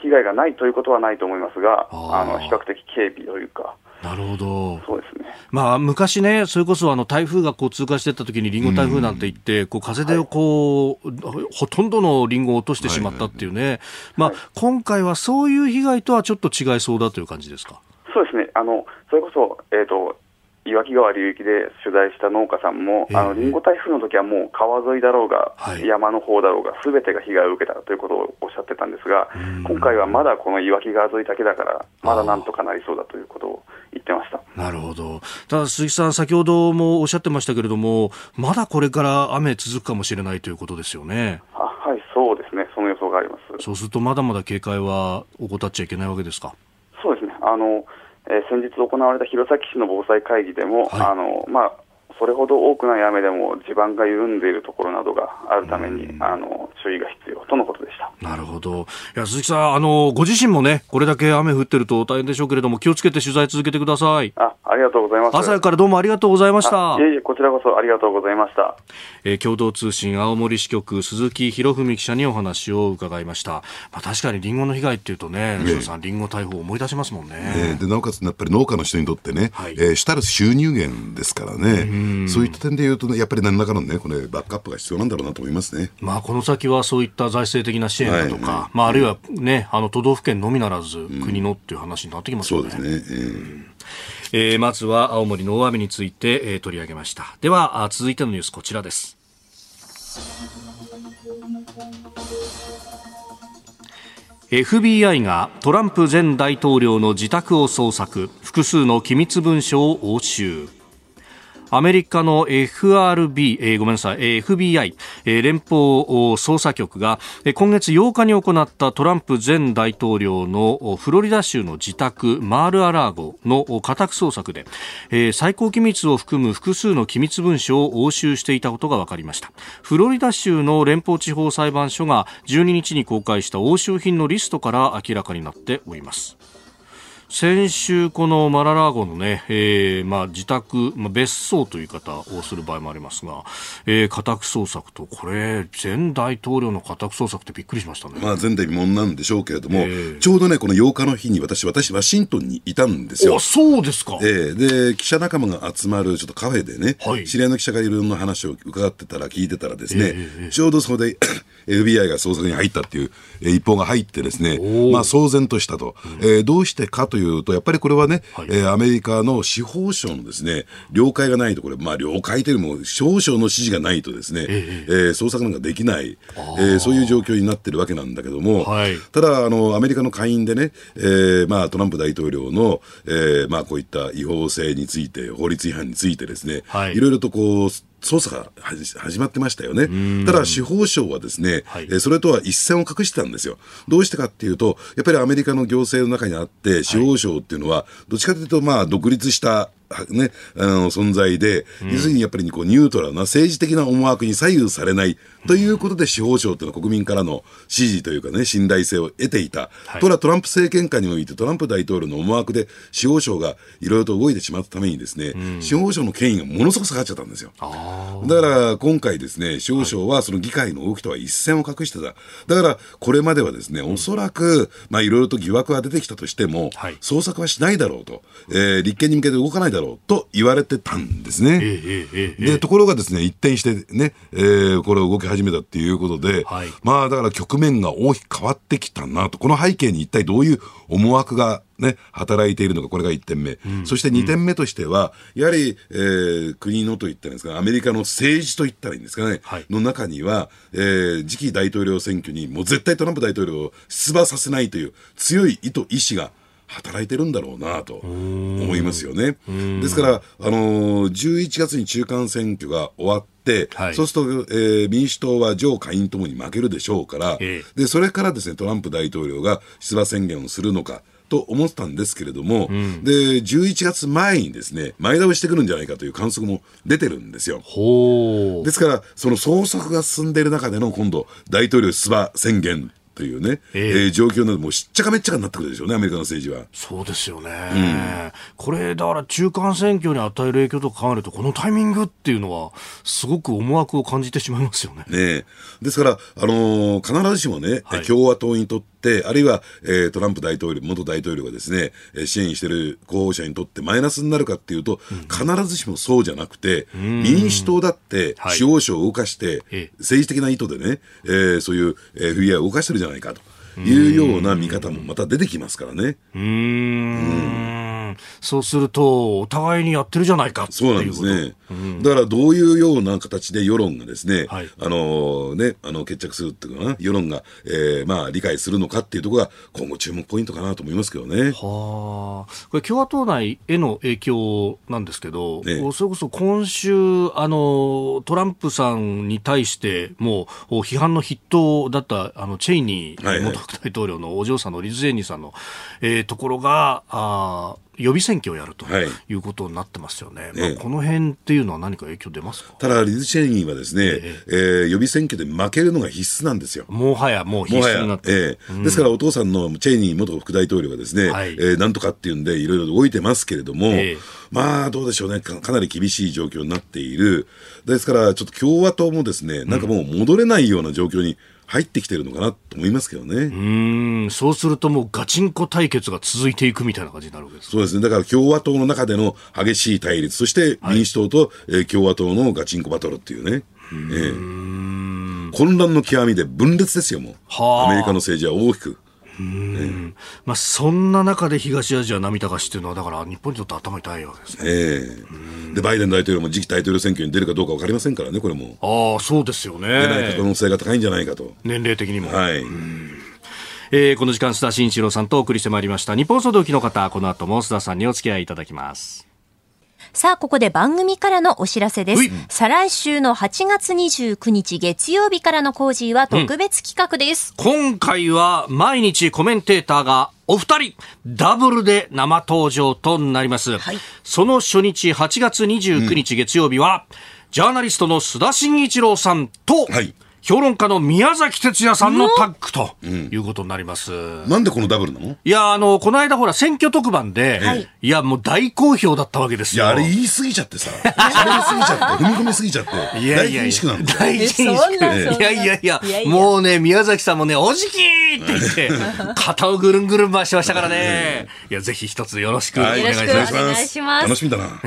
被害がないということはないと思いますが、あの比較的軽微というか。なるほど。そうですね。まあ、昔ね、それこそあの台風がこう通過していった時にリンゴ台風なんて言って、こう風でこう、はい、ほとんどのリンゴを落としてしまったっていうね。まあ、今回はそういう被害とはちょっと違いそうだという感じですか？そうですね。あの、それこそ、えっ、ー、と、岩木川流域で取材した農家さんも、えー、あのリンゴ台風の時はもう川沿いだろうが、はい、山の方だろうが、すべてが被害を受けたということをおっしゃってたんですが、今回はまだこの岩木川沿いだけだから、まだなんとかなりそうだということを言ってました。なるほど、ただ鈴木さん、先ほどもおっしゃってましたけれども、まだこれから雨続くかもしれないということですよね。あはい、そうですね、その予想があります。そうすると、まだまだ警戒は怠っちゃいけないわけですか？そうですね。あのえー、先日行われた弘前市の防災会議でも、はい、あのまあ、それほど多くない雨でも地盤が緩んでいるところなどがあるために、あの注意が必要とのことでした。なるほど。いや鈴木さんあの、ご自身もね、これだけ雨降ってると大変でしょうけれども、気をつけて取材続けてください。あありがとうございます。朝からどうもありがとうございました。いえいえ、こちらこそありがとうございました、えー、共同通信青森支局、鈴木博文記者にお話を伺いました、まあ、確かにりんごの被害っていうとね、ねさん、りんご台風思い出しますもんね。ねでなおかつ、やっぱり農家の人にとってね、はい、えー、主たる収入源ですからね、そういった点でいうと、ね、やっぱり何らかのね、これ、バックアップが必要なんだろうなと思いますね。まあ、この先はそういった財政的な支援だとか、はい、まあ、あるいはね、あの都道府県のみならず、国のっていう話になってきますよね。そうですね。えーえー、まずは青森の大雨について、えー、取り上げました。では、続いてのニュースこちらです。FBI がトランプ前大統領の自宅を捜索複数の機密文書を押収アメリカの FRB、えー、ごめんなさい、FBI、えー、連邦捜査局が今月8日に行ったトランプ前大統領のフロリダ州の自宅マール・アラーゴの家宅捜索で、えー、最高機密を含む複数の機密文書を押収していたことが分かりました。フロリダ州の連邦地方裁判所が12日に公開した押収品のリストから明らかになっております。先週、このマララーゴのね、えー、まあ自宅、まあ、別荘という言い方をする場合もありますが、えー、家宅捜索と、これ、前大統領の家宅捜索ってびっくりしましたね。まあ前代未聞なんでしょうけれども、えー、ちょうどね、この8日の日に私、私、ワシントンにいたんですよ。あ、そうですか。えー、で、記者仲間が集まるちょっとカフェでね、はい、知り合いの記者がいろんな話を伺ってたら、聞いてたらですね、えー、ちょうどそこで FBI が捜索に入ったっていう、えー、一報が入ってですね、まあ騒然としたと。うん、えー、どうしてかというと、やっぱりこれはね、はい、えー、アメリカの司法省のですね、了解がないと、これ、まあ、了解というよりも、少々の指示がないとですね、ええー、捜索なんかできない、えー、そういう状況になってるわけなんだけども、はい、ただあの、アメリカの下院でね、えーまあ、トランプ大統領の、えーまあ、こういった違法性について、法律違反についてですね、はい、いろいろとこう、捜査が始まってましたよね。ただ司法省はですね、はい、それとは一線を画してたんですよ。どうしてかっていうと、やっぱりアメリカの行政の中にあって、司法省っていうのは、どっちかというと、まあ、独立したね、あの存在で、要するにやっぱりこうニュートラルな政治的な思惑に左右されないということで、司法省というのは国民からの支持というかね、信頼性を得ていた。はい、とはトランプ政権下において、トランプ大統領の思惑で司法省がいろいろと動いてしまったためにですね、うん、司法省の権威がものすごく下がっちゃったんですよ。だから今回ですね、司法省はその議会の動きとは一線を画してた。だからこれまではですね、おそらく、まあいろいろと疑惑が出てきたとしても、はい、捜索はしないだろうと、えー、立件に向けて動かないだろうと言われてたんですね。で、ところがですね、一転してね、えー、これを動き始めたっていうことで、はい、まあだから局面が大きく変わってきたなと、この背景に一体どういう思惑がね、働いているのか、これが1点目。うん、そして2点目としては、やはり、えー、国のといったらいいんですか、アメリカの政治といったらいいんですかね、はい、の中には、えー、次期大統領選挙にもう絶対トランプ大統領を出馬させないという強い意図、意志が働いてるんだろうなと思いますよね。ですから、あのー、11月に中間選挙が終わって、はい、そうすると、えー、民主党は上下院ともに負けるでしょうから、えでそれからですねトランプ大統領が出馬宣言をするのか。と思ったんですけれども、うん、で11月前にですね前倒してくるんじゃないかという観測も出てるんですよ。ですから、その捜索が進んでいる中での今度、大統領出馬宣言というね、えー、えー、状況などもうしっちゃかめっちゃかになってくるでしょうね、アメリカの政治は。そうですよね、うん、これ、だから中間選挙に与える影響とか考えると、このタイミングっていうのは、すごく思惑を感じてしまいますよね。ねですから、あのー、必ずしもね、はい、共和党にとって、あるいは、えー、トランプ大統領、元大統領がですね、支援している候補者にとってマイナスになるかっていうと、うん、必ずしもそうじゃなくて、民主党だって、司法省を動かして、はい、政治的な意図でね、えー、そういう、えー、FBI を動かしてるじゃないかと。いうような見方もまた出てきますからね。うん。うんそうすると、お互いにやってるじゃないかそうなんですね。うん、だからどういうような形で世論がですね、はい、あのね、あの決着するっていうかな、世論が、えー、まあ理解するのかっていうところが今後注目ポイントかなと思いますけどね。はあ。これ共和党内への影響なんですけど、ね、それこそ今週、あの、トランプさんに対してもう批判の筆頭だったあのチェイニー元副大統領のお嬢さんのリズ・ジェニーさんの、えー、ところが、あ予備選挙をやるとい。うことになってますよね、はい、まあ、この辺っていうのは何か影響出ますか？ただ、リズ・チェニーはですね、えー、えー、予備選挙で負けるのが必須なんですよ。もはやもう必須になって、えー、うん、ですからお父さんのチェニー元副大統領がですね、はい、えー、なんとかっていうんで、いろいろ動いてますけれども、えー、まあどうでしょうね。か、かなり厳しい状況になっている、ですから、ちょっと共和党もですね、なんかもう戻れないような状況に、入ってきてるのかなと思いますけどね。うん、そうするともうガチンコ対決が続いていくみたいな感じになるわけですそうですね。だから共和党の中での激しい対立、そして民主党と、はい、えー、共和党のガチンコバトルっていうね。えー、混乱の極みで分裂ですよ、もう。アメリカの政治は大きく。うんまあ、そんな中で東アジア波高しっていうのは、だから日本にとって頭痛いわけですね、えー、でバイデン大統領も次期大統領選挙に出るかどうか分かりませんからね、これも。ああ、そうですよね。出ない可能性が高いんじゃないかと。年齢的にも。はい。えー、この時間、須田慎一郎さんとお送りしてまいりました。日本総動機の方、この後も須田さんにお付き合いいただきます。さあ、ここで番組からのお知らせです。再来週の8月29日月曜日からの工事は特別企画です、うん、今回は毎日コメンテーターがお二人、ダブルで生登場となります。はい、その初日、8月29日月曜日は、うん、ジャーナリストの須田慎一郎さんと、はい評論家の宮崎哲也さんのタッグということになります。うん、なんでこのダブルなの？いや、あの、この間ほら、選挙特番で、はい、いや、もう大好評だったわけですよ。いや、あれ言い過ぎちゃってさ、喋りすぎちゃって、踏み込みすぎちゃって、いやいや大緊縮なん大緊縮。いやいやいや、もうね、宮崎さんもね、おじきって言って、肩をぐるんぐるん回しましたからね。いや、ぜひ一つよろしくお願いします。お願いします。楽しみだな。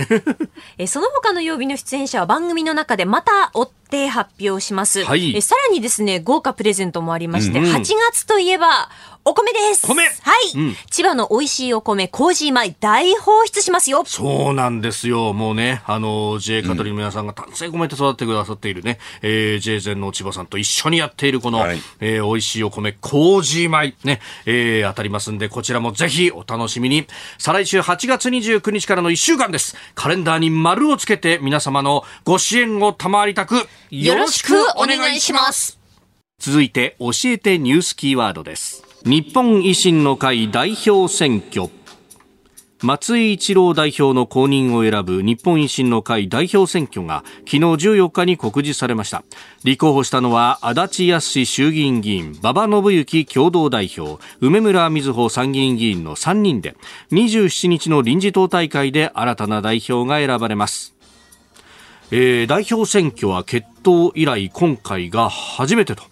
え、その他の曜日の出演者は番組の中でまた追って発表します。はい、えさらにですね、豪華プレゼントもありまして、うんうん、8月といえば、お米です米はい、うん、千葉の美味しいお米、麹米大放出しますよそうなんですよ。もうね、あの、JA カトリの皆さんが丹精込めて育ってくださっているね、うん、えー、JA 全の千葉さんと一緒にやっているこの、はい、えー、美味しいお米、麹米、ね、えー、当たりますんで、こちらもぜひお楽しみに。再来週8月29日からの1週間です。カレンダーに丸をつけて皆様のご支援を賜りたく、よろしくお願いします。続いて、教えてニュースキーワードです。日本維新の会代表選挙。松井一郎代表の後任を選ぶ日本維新の会代表選挙が昨日14日に告示されました。立候補したのは足立康衆議院議員馬場信之共同代表梅村瑞穂参議院議員の3人で27日の臨時党大会で新たな代表が選ばれます。えー、代表選挙は決闘以来今回が初めてと。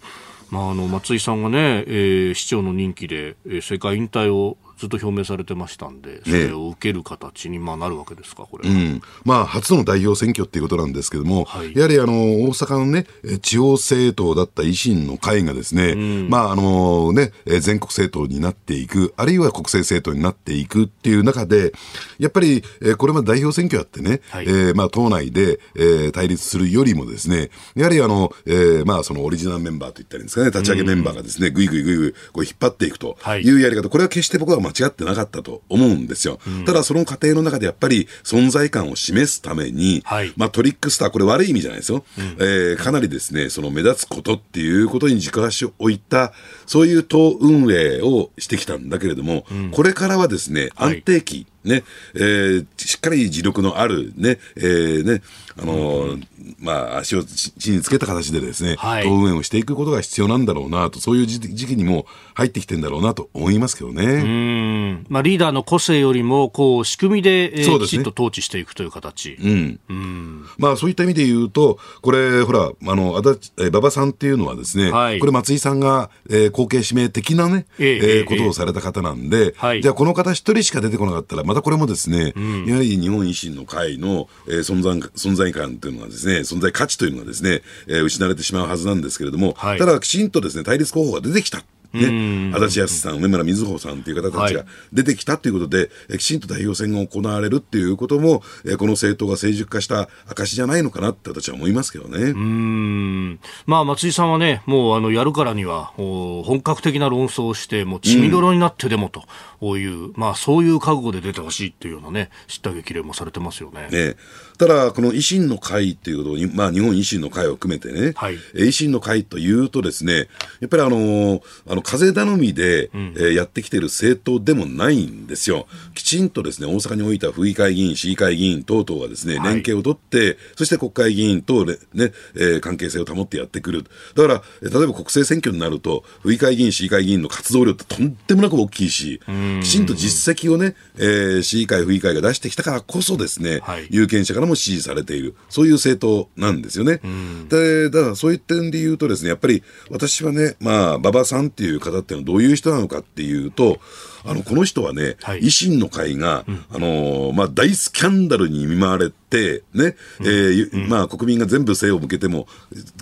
まあ、あの松井さんがね、えー、市長の任期で、えー、政界引退をずっと表明されてましたんで、それを受ける形にまあなるわけですか、これ、うん、まあ、初の代表選挙っていうことなんですけども、はい、やはりあの大阪のね、地方政党だった維新の会がですね、うん、まああのね、全国政党になっていく、あるいは国政政党になっていくっていう中で、やっぱり、えこれまで代表選挙やってね、はい、えー、まあ党内で、えー、対立するよりもですね、やはりあの、えー、まあそのオリジナルメンバーといったらいいんですかね、立ち上げメンバーがですね、ぐいぐいぐいぐいこう引っ張っていくとい。うやり方、これは決して僕は間違ってなかったとと思うんですよ。うん、ただその過程の中でやっぱり存在感を示すために、はい、まあトリックスター、これ悪い意味じゃないですよ。うん、えー、かなりですね、その目立つことっていうことに軸足を置いた、そういう党運営をしてきたんだけれども、うん、これからはですね、安定期、はいね、えー、しっかり自力のあるね、えー、ね、あのー、まあ、足を地につけた形でですね、はい、党運営をしていくことが必要なんだろうなと、そういう時期にも入ってきてんだろうなと思いますけどね。うん。まあ、リーダーの個性よりも、こう、仕組みで、えー、ね、きちんと統治していくという形。うん。うん。まあ、そういった意味で言うと、これ、ほら、あの、あだえ馬場さんっていうのはですね、はい、これ松井さんが、えー、後継指名的なね、えー、えー、ことをされた方なんで、はい、じゃあこの方一人しか出てこなかったら、またこれもですね、うん、やはり日本維新の会の、えー、存在存在感というのはですね、存在価値というのがですね、えー、失われてしまうはずなんですけれども、はい、ただきちんとですね、対立候補が出てきた。ね、足立康さん、梅村瑞穂さんという方たちが出てきたということで、はい、きちんと代表選が行われるっていうことも、えこの政党が成熟化した証じゃないのかなって私は思いますけどね。うん。まあ、松井さんはね、もうあの、やるからには、本格的な論争をして、もう血みどろになってでもと。いう、まあ、そういう覚悟で出てほしいっていうようなね、知った激励もされてますよね。ねただ、この維新の会っていうことに、まあ、日本維新の会を含めてね、はい、維新の会というとですね、やっぱりあの、あの風頼みで、うん、えー、やってきてる政党でもないんですよ。きちんとですね、大阪においた府議会議員、市議会議員等々がですね、連携を取って、そして国会議員とね、ねえー、関係性を保ってやってくる。だから、例えば国政選挙になると、府議会議員、市議会議員の活動量ってとんでもなく大きいし、きちんと実績をね、えー、市議会、府議会が出してきたからこそですね、はい、有権者からも支持されている、そういう政党なんですよね。で、だからそういう点で言うとですね、やっぱり私はね、まあ、馬場さんっていう方っていうのはどういう人なのかっていうと、あの、この人はね、はい、維新の会が、うん、あのー、まあ、大スキャンダルに見舞われて、ね、うん、えー、まあ、国民が全部背を向けても、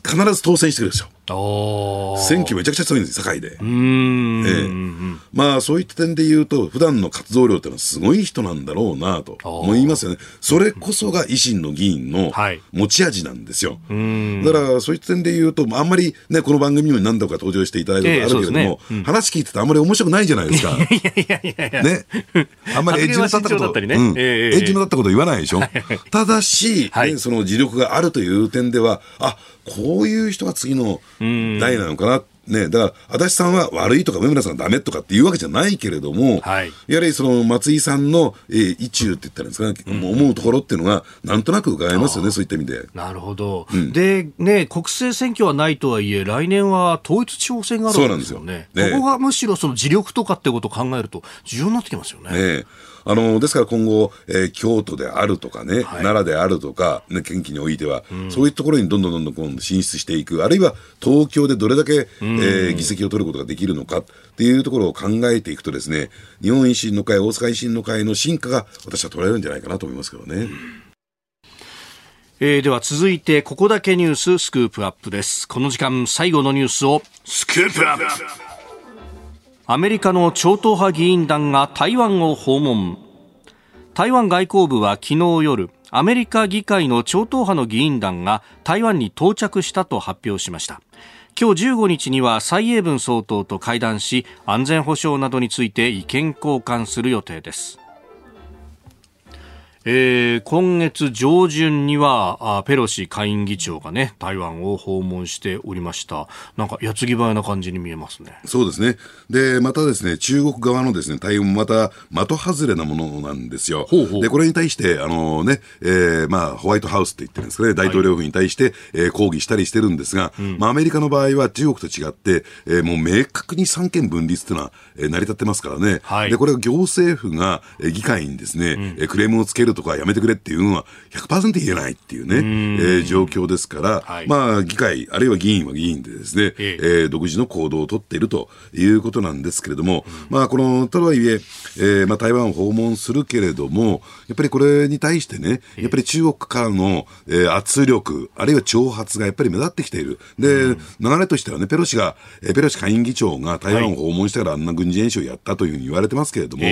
必ず当選してくるんですよ。選挙めちゃくちゃ強いんです、堺で。えー、まあ、そういった点で言うと、普段の活動量っていうのはすごい人なんだろうなと思いますよね。それこそが維新の議員の持ち味なんですよ。はい、だから、そういった点で言うと、あんまりね、この番組にも何度か登場していただいたことあるけれども、えーね。うん、話聞いててあんまり面白くないじゃないですか。いやいやいや。ね。あんまり エッジの立ったこと、ねうんえー、エッジの立ったこと言わないでしょ。ただし、はい、ね、その自力があるという点では、あ、こういう人が次の代なのかなっね、だから、足立さんは悪いとか、梅村さんがダメとかっていうわけじゃないけれども、はい、やはりその松井さんの、えー、意中って言ったらですかね、うん、思うところっていうのが、なんとなく伺えますよね、そういった意味で。なるほど。うん、で、ね、国政選挙はないとはいえ、来年は統一地方選があるんですよね。よねここがむしろその自力とかってことを考えると、重要になってきますよね。ねあのですから今後、えー、京都であるとかね、はい、奈良であるとか、ね、県畿においては、うん、そういうところにどんどんどんどん今度進出していく、あるいは東京でどれだけ、えー、議席を取ることができるのかっていうところを考えていくとですね、日本維新の会、大阪維新の会の進化が私は捉えるんじゃないかなと思いますけどね。うんえー、では続いてここだけニューススクープアップです。この時間最後のニュースをスクープアップアメリカの超党派議員団が台湾を訪問。台湾外交部は昨日夜アメリカ議会の超党派の議員団が台湾に到着したと発表しました。今日15日には蔡英文総統と会談し安全保障などについて意見交換する予定です。えー、今月上旬にはあペロシ下院議長がね台湾を訪問しておりました。なんか矢継ぎ早な感じに見えますね。そうですね。でまたですね中国側のですね対応もまた的外れなものなんですよ。でこれに対してあのね、えー、まあホワイトハウスって言ってるんですかね大統領府に対して、はい、えー、抗議したりしてるんですが、うん、まあアメリカの場合は中国と違って、えー、もう明確に三権分立っていうのは、えー、成り立ってますからね、はい、でこれは行政府が、えー、議会にですね、うん、クレームをつけるるとかやめてくれっていうのは100%言えないっていうね、えー、状況ですから、はい、まあ議会、あるいは議員は議員でですね、ええ。ー、独自の行動を取っているということなんですけれども、うん、まあこの、とはいえ、えー、まあ台湾を訪問するけれども、やっぱりこれに対してね、やっぱり中国からの、えー、圧力、あるいは挑発がやっぱり目立ってきている。で、うん、流れとしてはね、ペロシが、えー、ペロシ下院議長が台湾を訪問してからあんな軍事演習をやったというふうに言われてますけれども、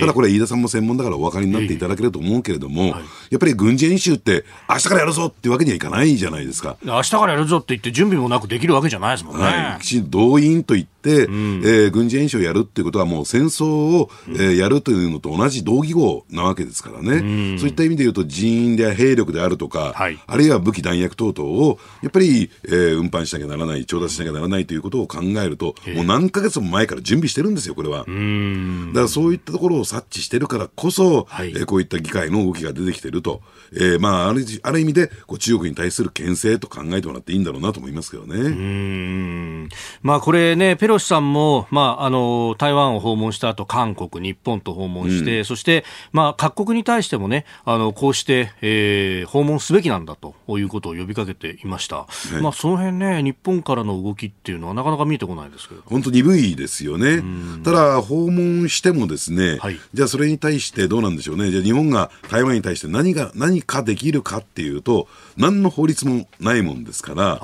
ただこれ飯田さんも専門だからお分かりになっていただけると思うけれども、はい、やっぱり軍事演習って明日からやるぞっていうわけにはいかないじゃないですか。明日からやるぞって言って準備もなくできるわけじゃないですもんね。はい、きちんと動員と言って、うん、えー、軍事演習をやるっていうことはもう戦争を、えー、やるというのと同じ同義語なわけですからね。うん、そういった意味で言うと人員で兵力であるとか、はい、あるいは武器弾薬等々をやっぱり、えー、運搬しなきゃならない、調達しなきゃならないということを考えると、もう何ヶ月も前から準備してるんですよ、これは。だからそういったところを察知してるからこそ、はい、えー、こういった議会の動きが出てきてると。えー、まあ、あるある意味でこう中国に対する牽制と考えてもらっていいんだろうなと思いますけどね。うんまあ、これね、ペロシさんも、まあ、あの台湾を訪問した後韓国、日本と訪問して、うん、そして、まあ、各国に対してもね、あのこうして、えー、訪問すべきなんだということを呼びかけていました。はい、まあ、その辺ね、日本からの動きっていうのはなかなか見えてこないですけど。本当鈍いですよね。ただ、訪問してもですね、はい、じゃあそれに対してどうなんでしょうね。じゃあ日本が台湾に対して何が、何かできるかっていうと、何の法律もないもんですから、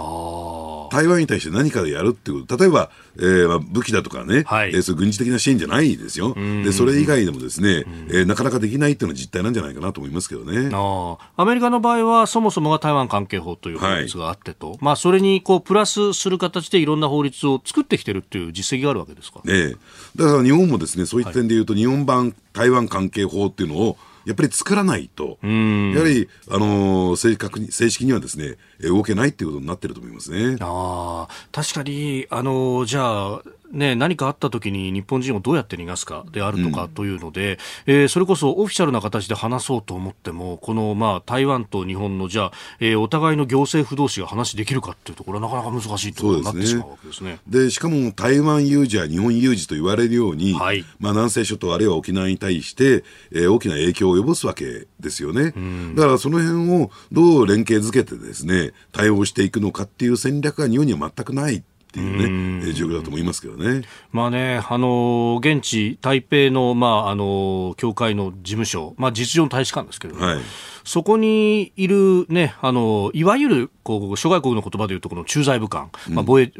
台湾に対して何かでやるっていうこと、例えば、えー、武器だとかね、はい、えー、そう軍事的な支援じゃないですよ。で、それ以外でもですね、えー、なかなかできないっていうのは実態なんじゃないかなと思いますけどね。あアメリカの場合は、そもそもが台湾関係法という法律があってと、はい、まあ、それにこうプラスする形でいろんな法律を作ってきてるっていう実績があるわけですか。ええだから日本もですね、そういった点でいうと、はい、日本版台湾関係法っていうのを、やっぱり作らないと、やはり、あのー、正確に、正式にはですね、動けないっていうことになってると思いますね。ああ、確かに、あのー、じゃあ、ね、何かあった時に日本人をどうやって逃がすかであるとかというので、うん、えー、それこそオフィシャルな形で話そうと思ってもこの、まあ、台湾と日本のじゃあ、えー、お互いの行政府同士が話できるかっていうところはなかなか難しいところになってしまうわけですね。で、ね、しかも台湾有事や日本有事と言われるように、はい、まあ、南西諸島あるいは沖縄に対して、えー、大きな影響を及ぼすわけですよね。うん、だからその辺をどう連携づけてですね対応していくのかっていう戦略が日本には全くないっていうね、状況だと思いますけどね。まあね、あの現地、台北の、まあ、あの教会の事務所、まあ、実情の大使館ですけれども、はい、そこにいる、ね、あのいわゆるこう諸外国の言葉でいうとこの駐在武官、まあ、防衛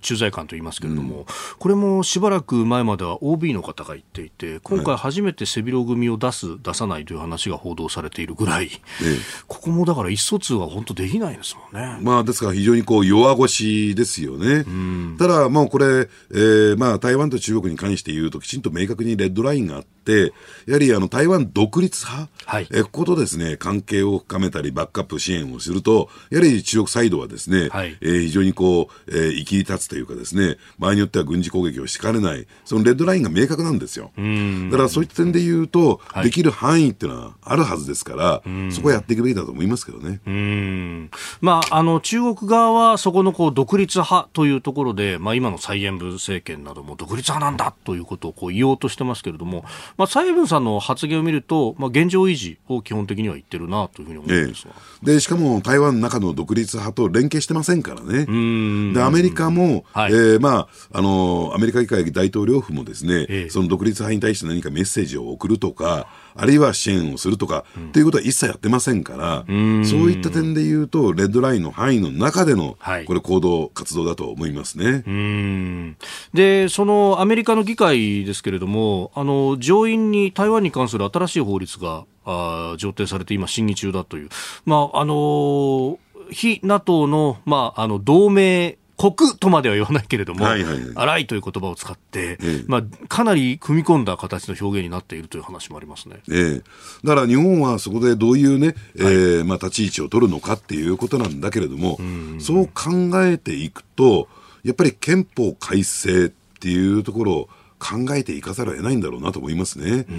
駐在官と言いますけれども、うん、これもしばらく前までは OB の方が言っていて今回初めて背広組を出す出さないという話が報道されているぐらい、ここもだから意思疎通は本当できないですもんね。まあ、ですから非常にこう弱腰ですよね。うん、ただ、もうこれ、えーまあ、台湾と中国に関して言うときちんと明確にレッドラインがあって、やはりあの台湾独立派、はい、えこことですね、関係を深めたり、バックアップ支援をすると、やはり中国サイドはですね、はい、えー、非常にこう、えー、生き立つというかですね、場合によっては軍事攻撃をしかねない、そのレッドラインが明確なんですよ。だからそういった点で言うと、はい、できる範囲っていうのはあるはずですから、そこはやっていくべきだと思いますけどね。うん。まあ、あの中国側はそこのこう独立派というところで、まあ、今の蔡英文政権なども独立派なんだということをこう言おうとしてますけれども、まあ、蔡英文さんの発言を見ると、まあ、現状維持を基本的には言ってるなというふうに思うんです。が、ええ、でしかも台湾の中の独立派と連携してませんからね、でアメリカも、はい、えー、まあ、あのアメリカ議会大統領府もですね、ええ、その独立派に対して何かメッセージを送るとか、あるいは支援をするとか、うん、っていうことは一切やってませんから、そういった点で言うと、レッドラインの範囲の中での、はい、これ、行動、活動だと思いますね。で、そのアメリカの議会ですけれども、あの上院に台湾に関する新しい法律があ上呈されて、今、審議中だという、まああの非 NATO の,、まあ、あの同盟国とまでは言わないけれども、はいはいはい、荒いという言葉を使って、ええ、まあ、かなり組み込んだ形の表現になっているという話もありますね、ええ、だから日本はそこでどういうね、えー、まあ、立ち位置を取るのかっていうことなんだけれども、そう考えていくと、やっぱり憲法改正っていうところを考えていかざるを得ないんだろうなと思いますね。え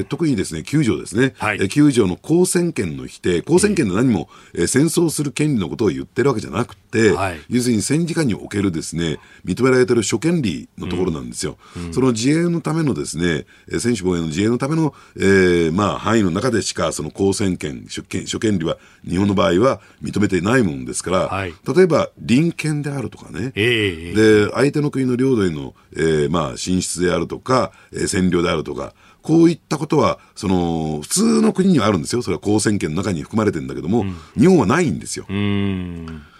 ー、特にですね、9条ですね、はい、9条の公選権の否定、公選権で何も、えー、戦争する権利のことを言ってるわけじゃなくて、はい、要するに戦時下におけるですね、認められている諸権利のところなんですよ。うん、その自衛のためのですね、専守防衛の自衛のための、えー、まあ、範囲の中でしか、その公選権、諸権諸権利は、日本の場合は認めていないもんですから、はい、例えば、隣権であるとかね、えー、で、相手の国の領土への、えー、まあ、進出であるとか、えー、占領であるとか、こういったことは、その、普通の国にはあるんですよ。それは公選権の中に含まれてるんだけども、うん、日本はないんですよ。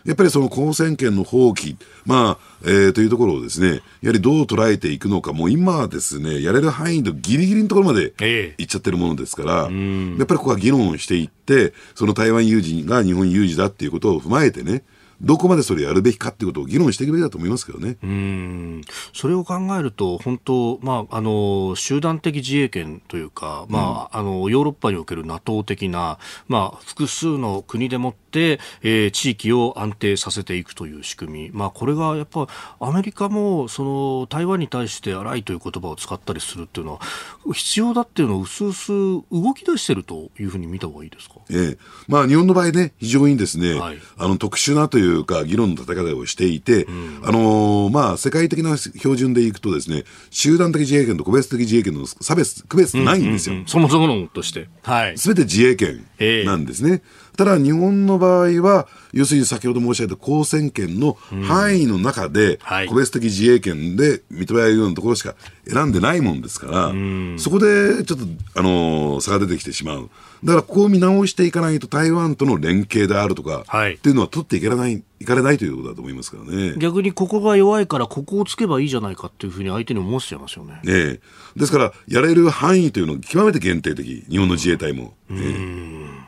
やっぱりその公選権の放棄、まあ、えー、というところをですね、やはりどう捉えていくのか、もう今はですね、やれる範囲のギリギリのところまでいっちゃってるものですから、えー、やっぱりここは議論をしていって、その台湾有事が日本有事だっていうことを踏まえてね、どこまでそれやるべきかっていうことを議論していくべきだと思いますけどね。うんそれを考えると、本当、まあ、あの、集団的自衛権というか、まあ、うん、あの、ヨーロッパにおける NATO 的な、まあ、複数の国でもって、えー、地域を安定させていくという仕組み。まあ、これがやっぱ、アメリカも、その、台湾に対して荒いという言葉を使ったりするっていうのは、必要だっていうのを薄々動き出してるというふうに見た方がいいですか？ええ。まあ、日本の場合ね、非常にですね、はい、あの、特殊なといういうか、議論の立て方をしていて、うん、あのー、まあ、世界的な標準でいくとですね、集団的自衛権と個別的自衛権の差別、区別ないんですよ。うんうんうん、そもそものとして。はい。すべて自衛権なんですね。ただ、日本の場合は、要するに先ほど申し上げた公選権の範囲の中で、個別的自衛権で認められるようなところしか選んでないもんですから、そこでちょっと、あのー、差が出てきてしまう。だから、ここを見直していかないと、台湾との連携であるとか、はい、っていうのは取っていけない、いかれないということだと思いますからね。逆にここが弱いから、ここをつけばいいじゃないかっていうふうに相手に思わせちゃいますよね。ええ。ですから、やれる範囲というのは極めて限定的、日本の自衛隊も。うん、ええ。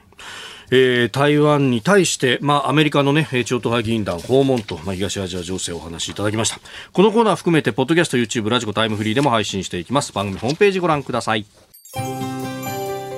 えー、台湾に対して、まあ、アメリカの、ね、超党派議員団訪問と、まあ、東アジア情勢をお話しいただきました。このコーナー含めてポッドキャスト YouTube ラジコタイムフリーでも配信していきます。番組ホームページご覧ください